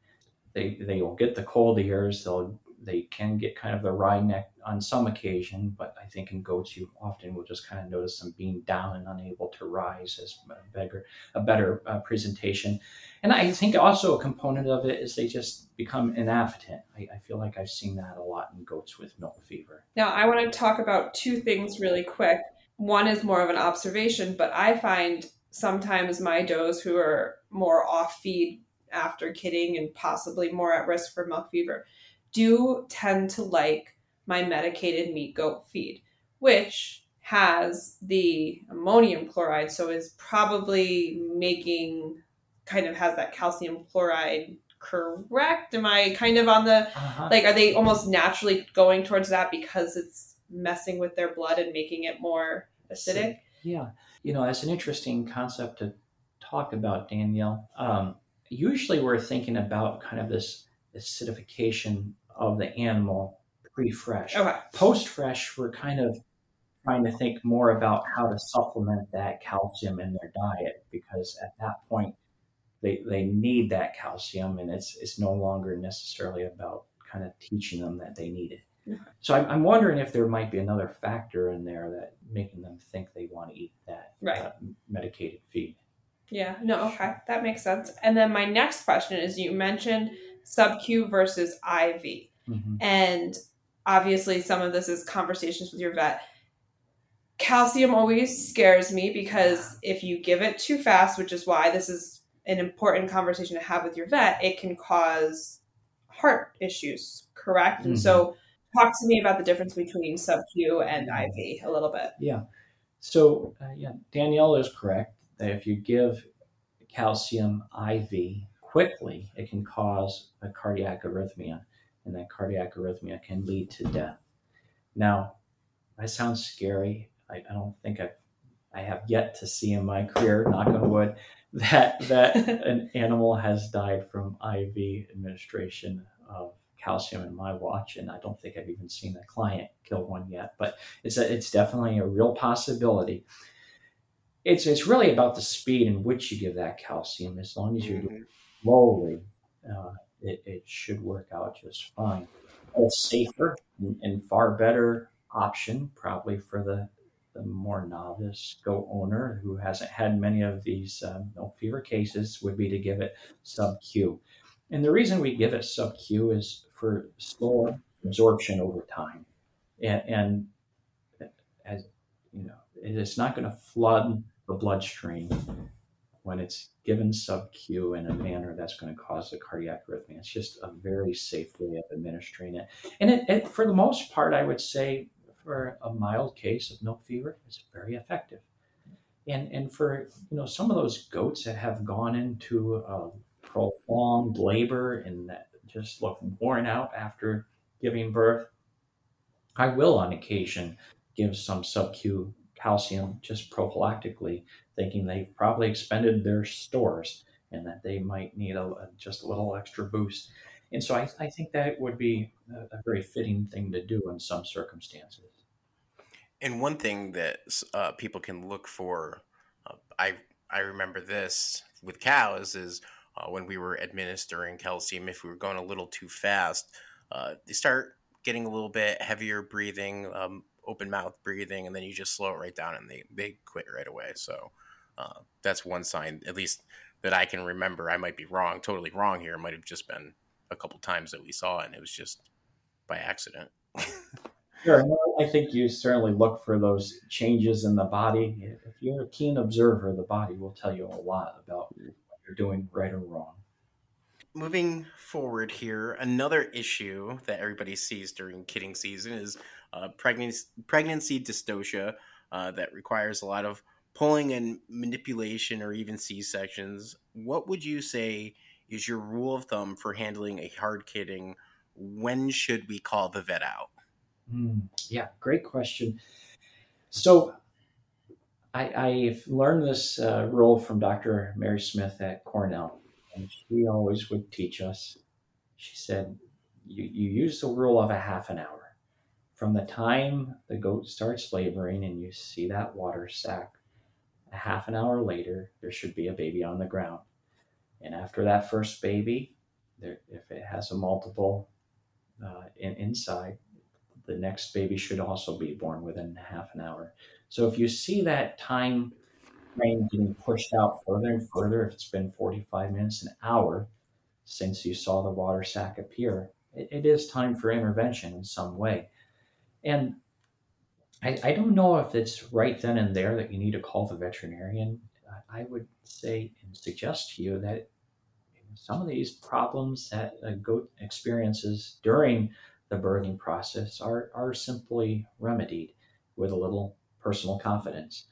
They they will get the cold ears. They'll they can get kind of the wry neck on some occasion, but I think in goats you often will just kind of notice them being down and unable to rise as a better a better uh, presentation. And I think also a component of it is they just become inappetent. I, I feel like I've seen that a lot in goats with milk fever. Now I want to talk about two things really quick. One is more of an observation, but I find sometimes my does who are more off feed after kidding and possibly more at risk for milk fever do tend to like my medicated meat goat feed, which has the ammonium chloride, so is probably making kind of has that calcium chloride correct? Am I kind of on the uh-huh. like are they almost naturally going towards that because it's messing with their blood and making it more acidic? Yeah. You know, that's an interesting concept to talk about, Danielle. Um, usually we're thinking about kind of this acidification of the animal pre-fresh. Okay. Post-fresh, we're kind of trying to think more about how to supplement that calcium in their diet because at that point they, they need that calcium and it's it's no longer necessarily about kind of teaching them that they need it. So I'm, I'm, wondering if there might be another factor in there that making them think they want to eat that right. uh, medicated feed. Yeah, no, okay, that makes sense. And then my next question is you mentioned sub Q versus IV. Mm-hmm. And obviously, some of this is conversations with your vet. Calcium always scares me because if you give it too fast, which is why this is an important conversation to have with your vet, it can cause heart issues, correct? Mm-hmm. And so, talk to me about the difference between sub Q and IV a little bit. Yeah. So, uh, yeah, Danielle is correct that if you give calcium IV quickly, it can cause a cardiac arrhythmia, and that cardiac arrhythmia can lead to death. Now, that sounds scary. I, I don't think I've, I have yet to see in my career, knock on wood, that that an animal has died from IV administration of calcium in my watch, and I don't think I've even seen a client kill one yet. But it's a, it's definitely a real possibility it's it's really about the speed in which you give that calcium. As long as you're doing mm-hmm. slowly, uh, it, it should work out just fine. It's safer and, and far better option probably for the, the more novice goat owner who hasn't had many of these um, milk fever cases would be to give it sub Q. And the reason we give it sub Q is for slower absorption over time. And, and as you know, it's not going to flood the bloodstream when it's given sub Q in a manner that's going to cause a cardiac arrhythmia. It's just a very safe way of administering it. And it, it, for the most part, I would say for a mild case of milk fever, it's very effective. And, and for you know some of those goats that have gone into a prolonged labor and that just look worn out after giving birth, I will on occasion give some sub Q calcium just prophylactically, thinking they've probably expended their stores and that they might need a, a just a little extra boost. And so I, I think that would be a, a, very fitting thing to do in some circumstances. And one thing that uh, people can look for, uh, I I remember this with cows is uh, when we were administering calcium, if we were going a little too fast, uh, they start getting a little bit heavier breathing, um, open mouth breathing, and then you just slow it right down, and they they quit right away. So uh, that's one sign, at least that I can remember. I might be wrong, totally wrong here. It might have just been a couple times that we saw and it was just by accident. sure, I think you certainly look for those changes in the body. If you're a keen observer, the body will tell you a lot about you're doing right or wrong moving forward here, another issue that everybody sees during kidding season is uh, pregnancy, pregnancy dystocia uh, that requires a lot of pulling and manipulation or even C sections, what would you say is your rule of thumb for handling a hard kidding? When should we call the vet out? Mm, yeah, great question. So I, have learned this uh, rule from Dr. Mary Smith at Cornell, and she always would teach us. She said, you, you use the rule of a half an hour. From the time the goat starts laboring and you see that water sac, a half an hour later, there should be a baby on the ground. And after that first baby, there, if it has a multiple uh, in, inside, the next baby should also be born within half an hour. So if you see that time frame getting pushed out further and further, if it's been 45 minutes, an hour since you saw the water sac appear, it, it is time for intervention in some way. And I, I don't know if it's right then and there that you need to call the veterinarian. I would say and suggest to you that some of these problems that a goat experiences during the birthing process are, are simply remedied with a little personal confidence.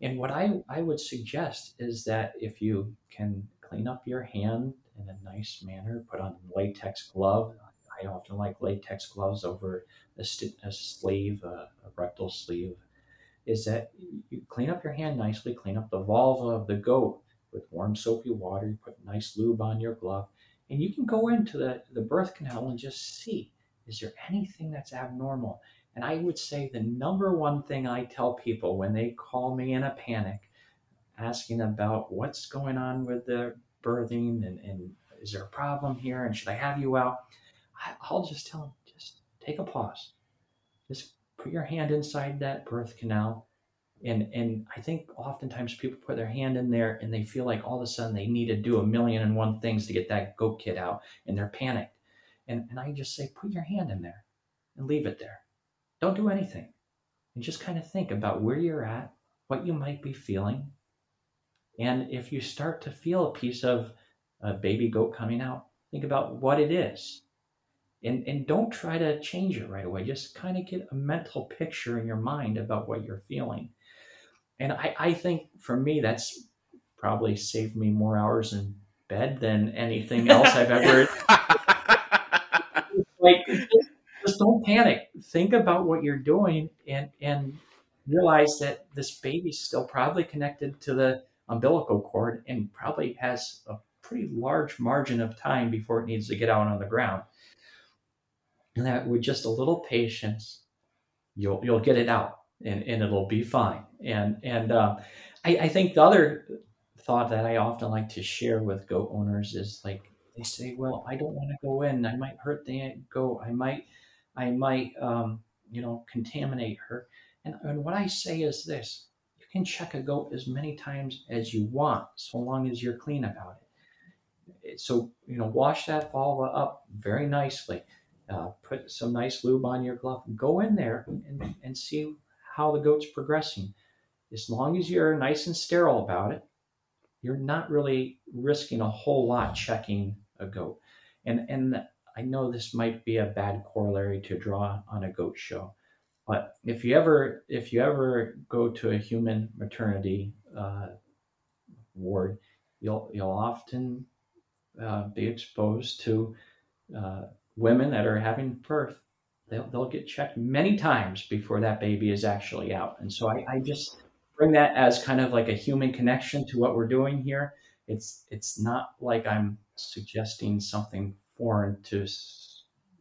And what I, I would suggest is that if you can clean up your hand in a nice manner, put on a latex glove. I often like latex gloves over a, st- a sleeve, a, a rectal sleeve. Is that you clean up your hand nicely, clean up the vulva of the goat with warm soapy water, you put nice lube on your glove, and you can go into the, the birth canal and just see is there anything that's abnormal? And I would say the number one thing I tell people when they call me in a panic, asking about what's going on with the birthing and, and is there a problem here and should I have you out? I, I'll just tell them, just take a pause. Just put your hand inside that birth canal. And, and I think oftentimes people put their hand in there and they feel like all of a sudden they need to do a million and one things to get that goat kid out and they're panicked. And, and I just say, put your hand in there and leave it there. Don't do anything. And just kind of think about where you're at, what you might be feeling. And if you start to feel a piece of a baby goat coming out, think about what it is. And, and don't try to change it right away. Just kind of get a mental picture in your mind about what you're feeling. And I, I think for me, that's probably saved me more hours in bed than anything else I've ever like don't panic. Think about what you're doing and and realize that this baby's still probably connected to the umbilical cord and probably has a pretty large margin of time before it needs to get out on the ground. And that with just a little patience, you'll you'll get it out and, and it'll be fine. And and uh, I, I think the other thought that I often like to share with goat owners is like they say, well, I don't want to go in. I might hurt the goat. I might, I might, um, you know, contaminate her. And, and what I say is this: you can check a goat as many times as you want, so long as you're clean about it. So you know, wash that vulva up very nicely. Uh, put some nice lube on your glove. Go in there and, and see how the goat's progressing. As long as you're nice and sterile about it, you're not really risking a whole lot checking a goat. And and I know this might be a bad corollary to draw on a goat show, but if you ever if you ever go to a human maternity uh, ward, you'll you'll often uh, be exposed to uh, women that are having birth. They'll, they'll get checked many times before that baby is actually out. And so I, I just bring that as kind of like a human connection to what we're doing here. It's it's not like I'm suggesting something foreign to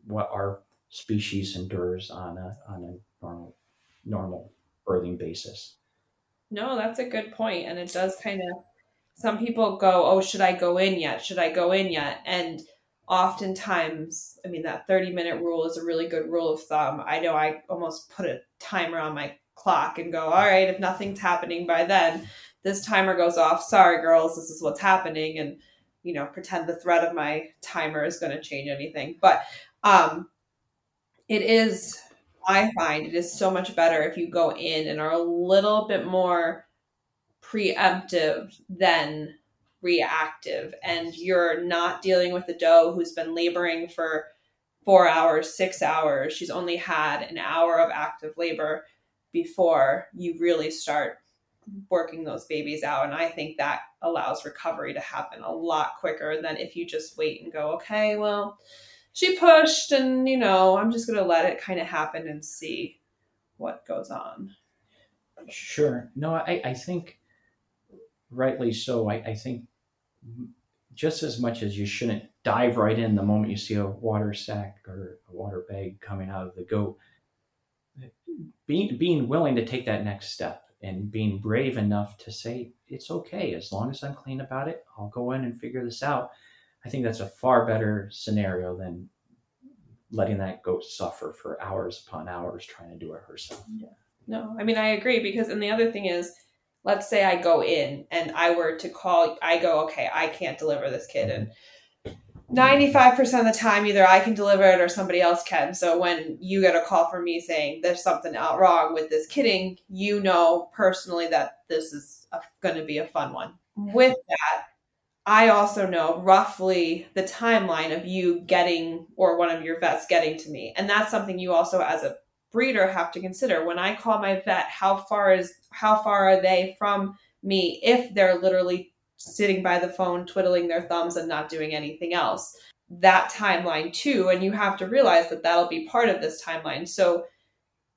what our species endures on a on a normal normal birthing basis. No, that's a good point, and it does kind of. Some people go, "Oh, should I go in yet? Should I go in yet?" And oftentimes, I mean, that thirty-minute rule is a really good rule of thumb. I know I almost put a timer on my clock and go, "All right, if nothing's happening by then, this timer goes off. Sorry, girls, this is what's happening." And you know pretend the threat of my timer is going to change anything but um it is i find it is so much better if you go in and are a little bit more preemptive than reactive and you're not dealing with a doe who's been laboring for four hours six hours. She's only had an hour of active labor before you really start working those babies out. And I think that allows recovery to happen a lot quicker than if you just wait and go, okay, well, she pushed and, you know, I'm just going to let it kind of happen and see what goes on. Sure. No, I, I think rightly so. I, I think just as much as you shouldn't dive right in the moment you see a water sac or a water bag coming out of the goat, being, being willing to take that next step and being brave enough to say, it's okay. As long as I'm clean about it, I'll go in and figure this out. I think that's a far better scenario than letting that goat suffer for hours upon hours trying to do it herself. Yeah. No, I mean, I agree because, and the other thing is, let's say I go in and I were to call, I go, okay, I can't deliver this kid. Mm-hmm. And 95% of the time, either I can deliver it or somebody else can. So when you get a call from me saying there's something out wrong with this kidding, you know personally that this is going to be a fun one. With that, I also know roughly the timeline of you getting or one of your vets getting to me. And that's something you also as a breeder have to consider. When I call my vet, how far is how far are they from me if they're literally sitting by the phone twiddling their thumbs and not doing anything else? That timeline too, and you have to realize that that'll be part of this timeline. So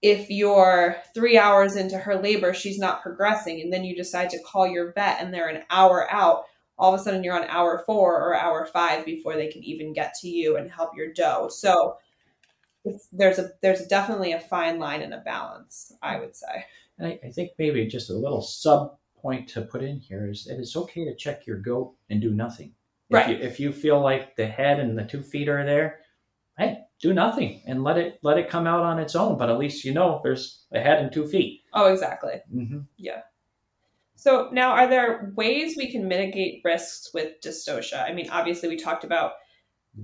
if you're three hours into her labor, she's not progressing, and then you decide to call your vet and they're an hour out, all of a sudden you're on hour four or hour five before they can even get to you and help your doe. So there's a there's definitely a fine line and a balance, I would say. And I, I think maybe just a little sub point to put in here is that it's okay to check your goat and do nothing. If right. You, if you feel like the head and the two feet are there, hey, do nothing and let it let it come out on its own. But at least you know there's a head and two feet. Oh, exactly. Mm-hmm. Yeah. So now, are there ways we can mitigate risks with dystocia? I mean, obviously, we talked about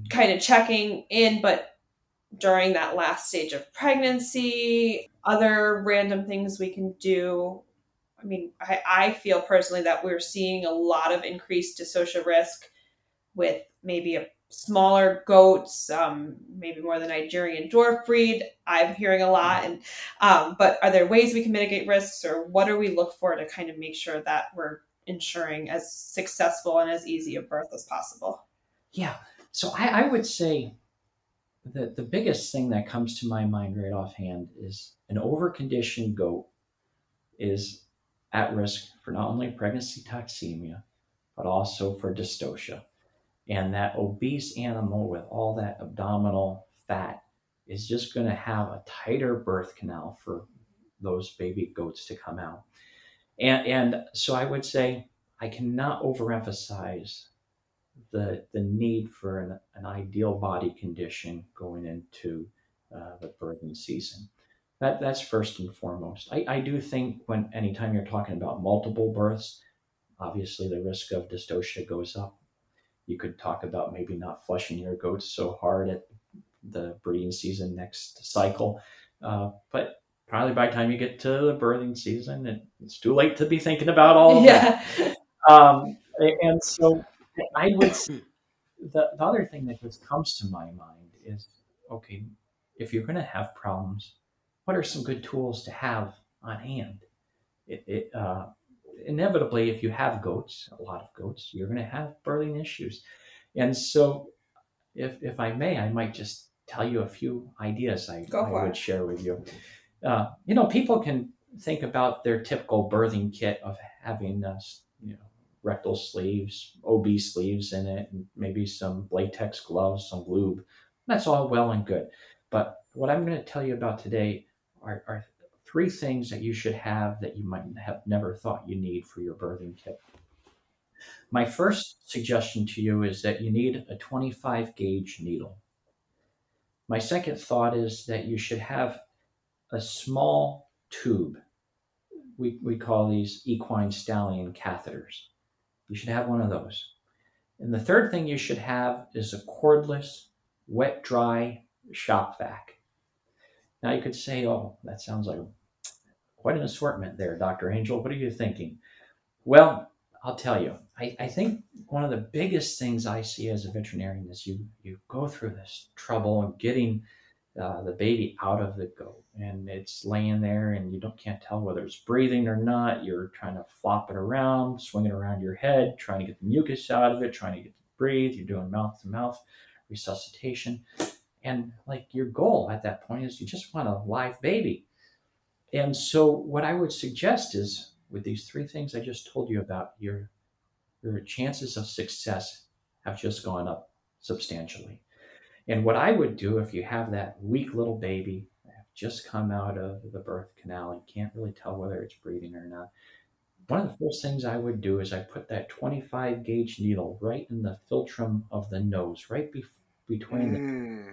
kind of checking in, but during that last stage of pregnancy, other random things we can do. I mean, I, I feel personally that we're seeing a lot of increased dystocia risk with maybe a smaller goats, um, maybe more the Nigerian dwarf breed. I'm hearing a lot. And um, but are there ways we can mitigate risks, or what do we look for to kind of make sure that we're ensuring as successful and as easy a birth as possible? Yeah. So I, I would say that the biggest thing that comes to my mind right offhand is an overconditioned goat is at risk for not only pregnancy toxemia, but also for dystocia. And that obese animal with all that abdominal fat is just going to have a tighter birth canal for those baby goats to come out. And, and so I would say I cannot overemphasize the, the need for an, an ideal body condition going into uh, the birthing season. That, that's first and foremost. I, I do think when anytime you're talking about multiple births, obviously the risk of dystocia goes up you could talk about maybe not flushing your goats so hard at the breeding season next cycle. Uh, but probably by the time you get to the birthing season, it, it's too late to be thinking about all of yeah. that. Um, and so I would the, the other thing that just comes to my mind is okay, if you're going to have problems, what are some good tools to have on hand? It, it uh, inevitably, if you have goats, a lot of goats, you're going to have birthing issues. And so, if, if I may, I might just tell you a few ideas I, I would share with you. Uh, you know, people can think about their typical birthing kit of having, uh, you know, rectal sleeves, OB sleeves in it, and maybe some latex gloves, some lube. That's all well and good. But what I'm going to tell you about today are, are three things that you should have that you might have never thought you need for your birthing kit. My first suggestion to you is that you need a 25 gauge needle. My second thought is that you should have a small tube. We, we call these equine stallion catheters. You should have one of those. And the third thing you should have is a cordless, wet dry shop vac. Now you could say, oh, that sounds like quite an assortment there, Dr. Angel. What are you thinking? Well, I'll tell you, I, I think one of the biggest things I see as a veterinarian is you, you go through this trouble of getting uh, the baby out of the goat and it's laying there and you don't can't tell whether it's breathing or not you're trying to flop it around swing it around your head trying to get the mucus out of it trying to get it to breathe you're doing mouth to mouth resuscitation and like your goal at that point is you just want a live baby and so what i would suggest is with these three things i just told you about your your chances of success have just gone up substantially and what I would do if you have that weak little baby just come out of the birth canal and can't really tell whether it's breathing or not, one of the first things I would do is I put that 25 gauge needle right in the philtrum of the nose, right be- between mm. the.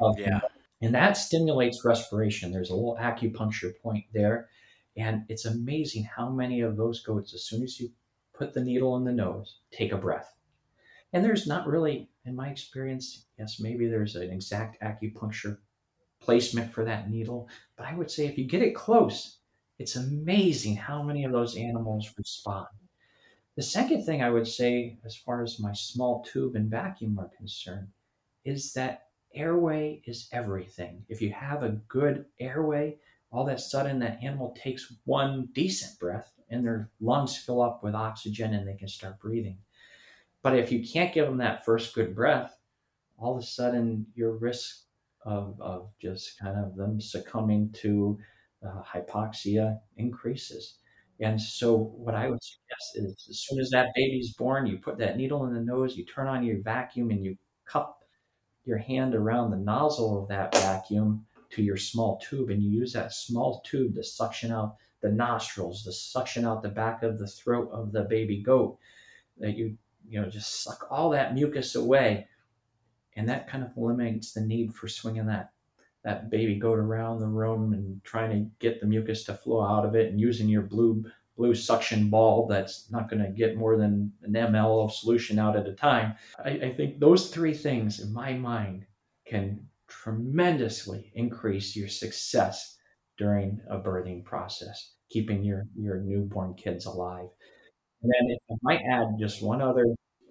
Of yeah. And that stimulates respiration. There's a little acupuncture point there. And it's amazing how many of those goats, as soon as you put the needle in the nose, take a breath. And there's not really, in my experience, yes, maybe there's an exact acupuncture placement for that needle, but I would say if you get it close, it's amazing how many of those animals respond. The second thing I would say, as far as my small tube and vacuum are concerned, is that airway is everything. If you have a good airway, all of a sudden that animal takes one decent breath and their lungs fill up with oxygen and they can start breathing. But if you can't give them that first good breath, all of a sudden your risk of, of just kind of them succumbing to uh, hypoxia increases. And so, what I would suggest is as soon as that baby's born, you put that needle in the nose, you turn on your vacuum, and you cup your hand around the nozzle of that vacuum to your small tube, and you use that small tube to suction out the nostrils, to suction out the back of the throat of the baby goat. That you you know, just suck all that mucus away. And that kind of eliminates the need for swinging that that baby goat around the room and trying to get the mucus to flow out of it and using your blue blue suction ball that's not going to get more than an ml of solution out at a time. I, I think those three things in my mind can tremendously increase your success during a birthing process, keeping your, your newborn kids alive. And then if I might add just one other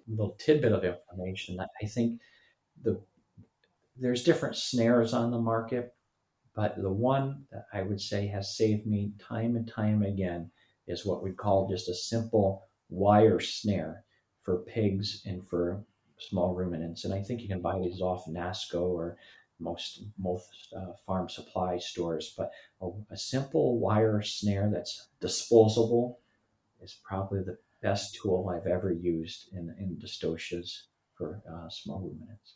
little tidbit of information that I think the there's different snares on the market, but the one that I would say has saved me time and time again is what we call just a simple wire snare for pigs and for small ruminants. And I think you can buy these off NASCO or most most uh, farm supply stores. But a, a simple wire snare that's disposable is probably the best tool I've ever used in, in dystocias for uh, small ruminants.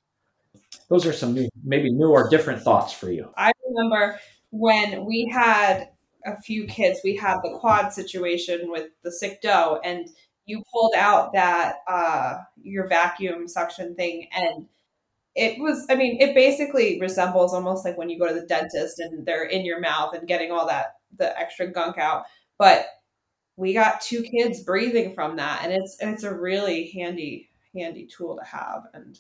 Those are some new, maybe new or different thoughts for you. I remember when we had a few kids, we had the quad situation with the sick doe, and you pulled out that uh, your vacuum suction thing, and it was, I mean, it basically resembles almost like when you go to the dentist and they're in your mouth and getting all that the extra gunk out, but we got two kids breathing from that and it's it's a really handy handy tool to have and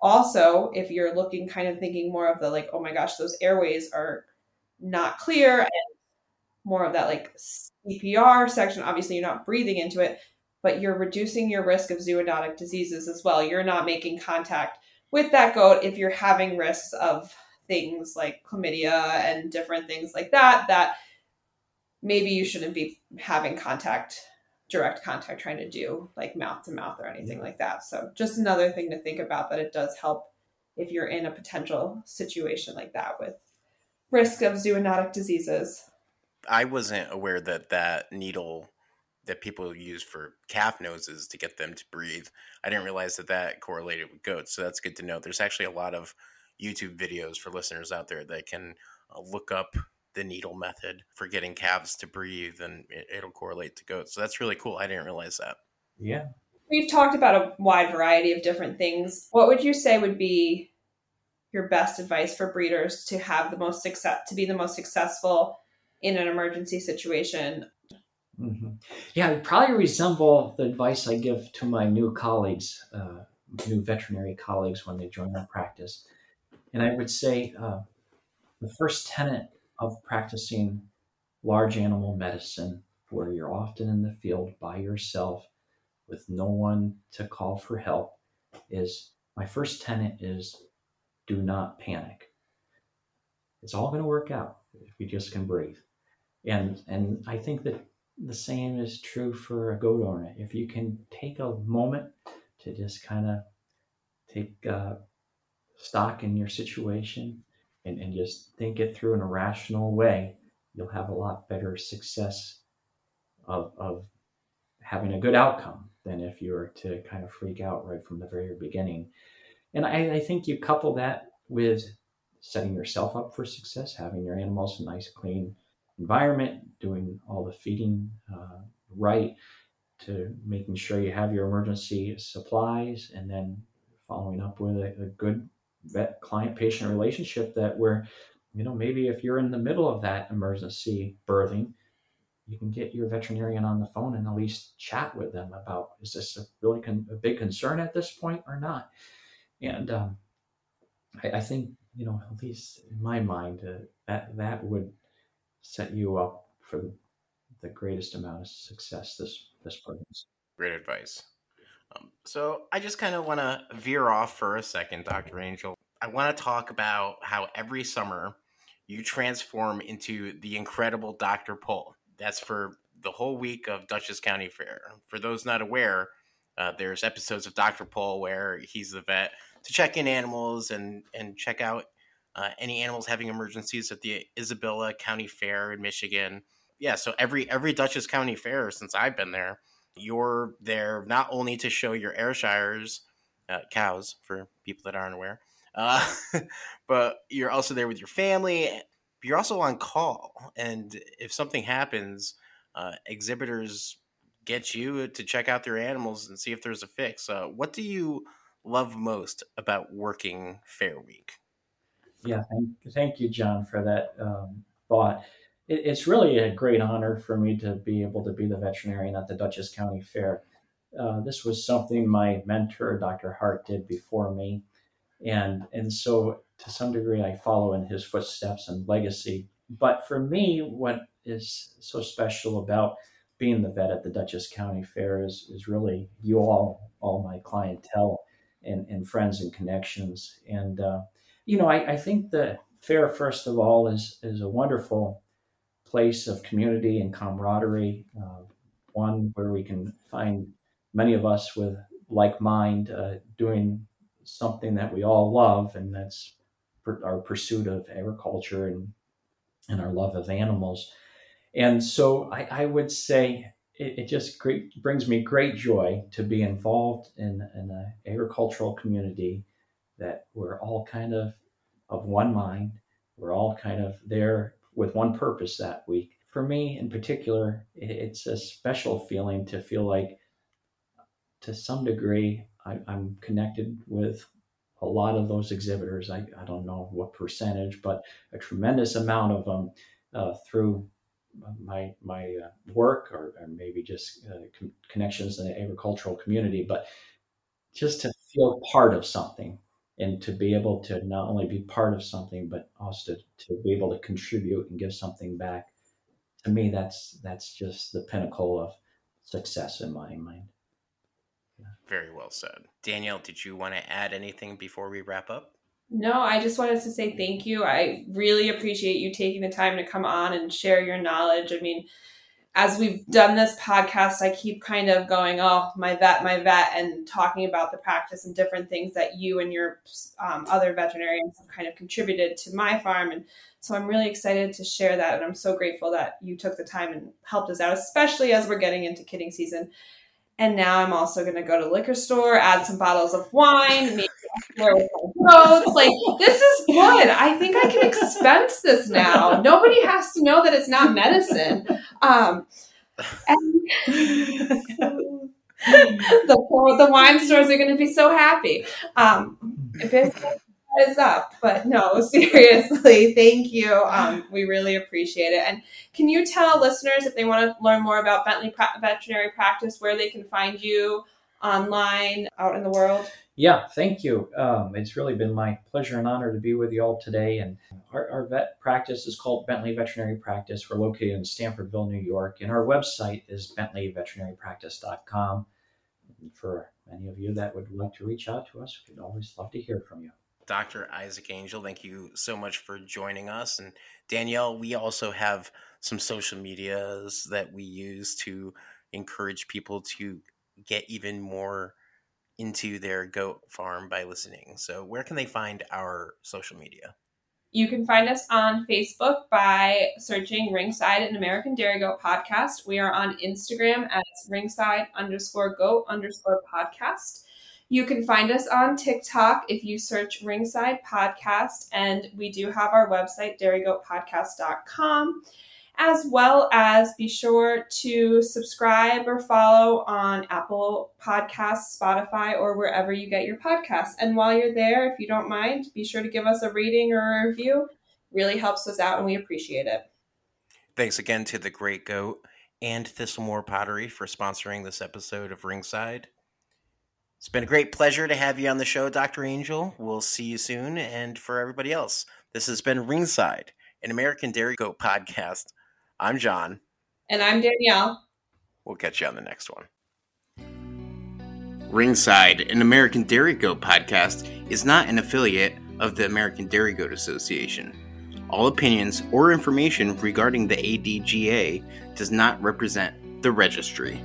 also if you're looking kind of thinking more of the like oh my gosh those airways are not clear and more of that like CPR section obviously you're not breathing into it but you're reducing your risk of zoonotic diseases as well. You're not making contact with that goat if you're having risks of things like chlamydia and different things like that that maybe you shouldn't be having contact direct contact trying to do like mouth to mouth or anything like that. So just another thing to think about that it does help if you're in a potential situation like that with risk of zoonotic diseases i wasn't aware that that needle that people use for calf noses to get them to breathe i didn't realize that that correlated with goats so that's good to know there's actually a lot of youtube videos for listeners out there that can uh, look up the needle method for getting calves to breathe and it, will correlate to goats. So that's really cool. I didn't realize that. Yeah. We've talked about a wide variety of different things. What would you say would be your best advice for breeders to have the most success to be the most successful in an emergency situation? Mm-hmm. Yeah, it probably resemble the advice I give to my new colleagues, uh, new veterinary colleagues when they join our practice. And I would say uh, the first tenet of practicing large animal medicine where you're often in the field by yourself with no one to call for help is my first tenet is do not panic. it's all going to work out if we just can breathe. And and I think that the same is true for a goat owner. If you can take a moment to just kind of take uh, stock in your situation and, and just think it through in a rational way, you'll have a lot better success of, of having a good outcome than if you were to kind of freak out right from the very beginning. And I, I think you couple that with setting yourself up for success, having your animals nice, clean environment, doing all the feeding uh, right, to making sure you have your emergency supplies, and then following up with a, a good vet client patient relationship that where you know maybe if you're in the middle of that emergency birthing you can get your veterinarian on the phone and at least chat with them about is this a really con- a big concern at this point or not? And um, I, I, think you know at least in my mind uh, that that would set you up for the, greatest amount of success this this pregnancy great advice um, so I just kind of want to veer off for a second, Dr. Angel. I want to talk about how every summer you transform into the incredible Dr. Pol. That's for the whole week of Dutchess County Fair. For those not aware, uh, there's episodes of Dr. Pol where he's the vet to check in animals and, and check out uh, any animals having emergencies at the Isabella County Fair in Michigan. Yeah, so every every Dutchess County Fair since I've been there, you're there not only to show your Ayrshires uh, cows for people that aren't aware, uh, but you're also there with your family. You're also on call, and if something happens, uh, exhibitors get you to check out their animals and see if there's a fix. Uh, what do you love most about working Fair Week? Yeah, thank, thank you, John, for that um, thought it, it's really a great honor for me to be able to be the veterinarian at the Dutchess County Fair. Uh, this was something my mentor, Dr. Hart, did before me. And, and so, to some degree, I follow in his footsteps and legacy. But for me, what is so special about being the vet at the Dutchess County Fair is, is really you all, all my clientele and, and friends and connections. And, uh, you know, I, I think the fair, first of all, is, is a wonderful place of community and camaraderie, uh, one where we can find many of us with like mind uh, doing something that we all love, and that's per- our pursuit of agriculture and and our love of animals. And so I, I would say it, it just great, brings me great joy to be involved in, in an agricultural community that we're all kind of of one mind. We're all kind of there with one purpose that week. For me in particular, it's a special feeling to feel like, to some degree, I, am connected with a lot of those exhibitors. I, I don't know what percentage, but a tremendous amount of them uh, through my my uh, work or, or, maybe just uh, con- connections in the agricultural community. But just to feel part of something and to be able to not only be part of something but also to, to be able to contribute and give something back to me that's that's just the pinnacle of success in my mind yeah. very well said danielle did you want to add anything before we wrap up no, I just wanted to say thank you. I really appreciate you taking the time to come on and share your knowledge. I mean, as we've done this podcast, I keep kind of going, oh, my vet, my vet, and talking about the practice and different things that you and your um, other veterinarians have kind of contributed to my farm. And so I'm really excited to share that. And I'm so grateful that you took the time and helped us out, especially as we're getting into kidding season. And now I'm also going to go to liquor store, add some bottles of wine, maybe with my Like this is good. I think I can expense this now. Nobody has to know that it's not medicine. Um, and the the wine stores are going to be so happy. Um, is up. But no, seriously, thank you. Um, we really appreciate it. And can you tell listeners if they want to learn more about Bentley Veterinary Practice where they can find you online out in the world? Yeah, thank you. Um, it's really been my pleasure and honor to be with you all today. And our, our vet practice is called Bentley Veterinary Practice. We're located in Stanfordville, New York, and our website is bentleyveterinarypractice.com. For any of you that would like to reach out to us, we'd always love to hear from you. Dr. Isaac Angel, thank you so much for joining us. And Danielle, we also have some social medias that we use to encourage people to get even more into their goat farm by listening. So, where can they find our social media? You can find us on Facebook by searching Ringside an American Dairy Goat Podcast. We are on Instagram as ringside underscore goat underscore podcast. You can find us on TikTok if you search Ringside Podcast, and we do have our website, dairygoatpodcast.com as well as be sure to subscribe or follow on Apple Podcasts, Spotify, or wherever you get your podcasts. And while you're there, if you don't mind, be sure to give us a rating or a review. Really helps us out and we appreciate it. Thanks again to the Great Goat and Thistlemore Pottery for sponsoring this episode of Ringside. It's been a great pleasure to have you on the show, Dr. Angel. We'll see you soon. And for everybody else, this has been Ringside, an American Dairy Goat podcast. I'm John. And I'm Danielle. We'll catch you on the next one. Ringside, an American Dairy Goat podcast, is not an affiliate of the American Dairy Goat Association. All opinions or information regarding the ADGA does not represent the registry.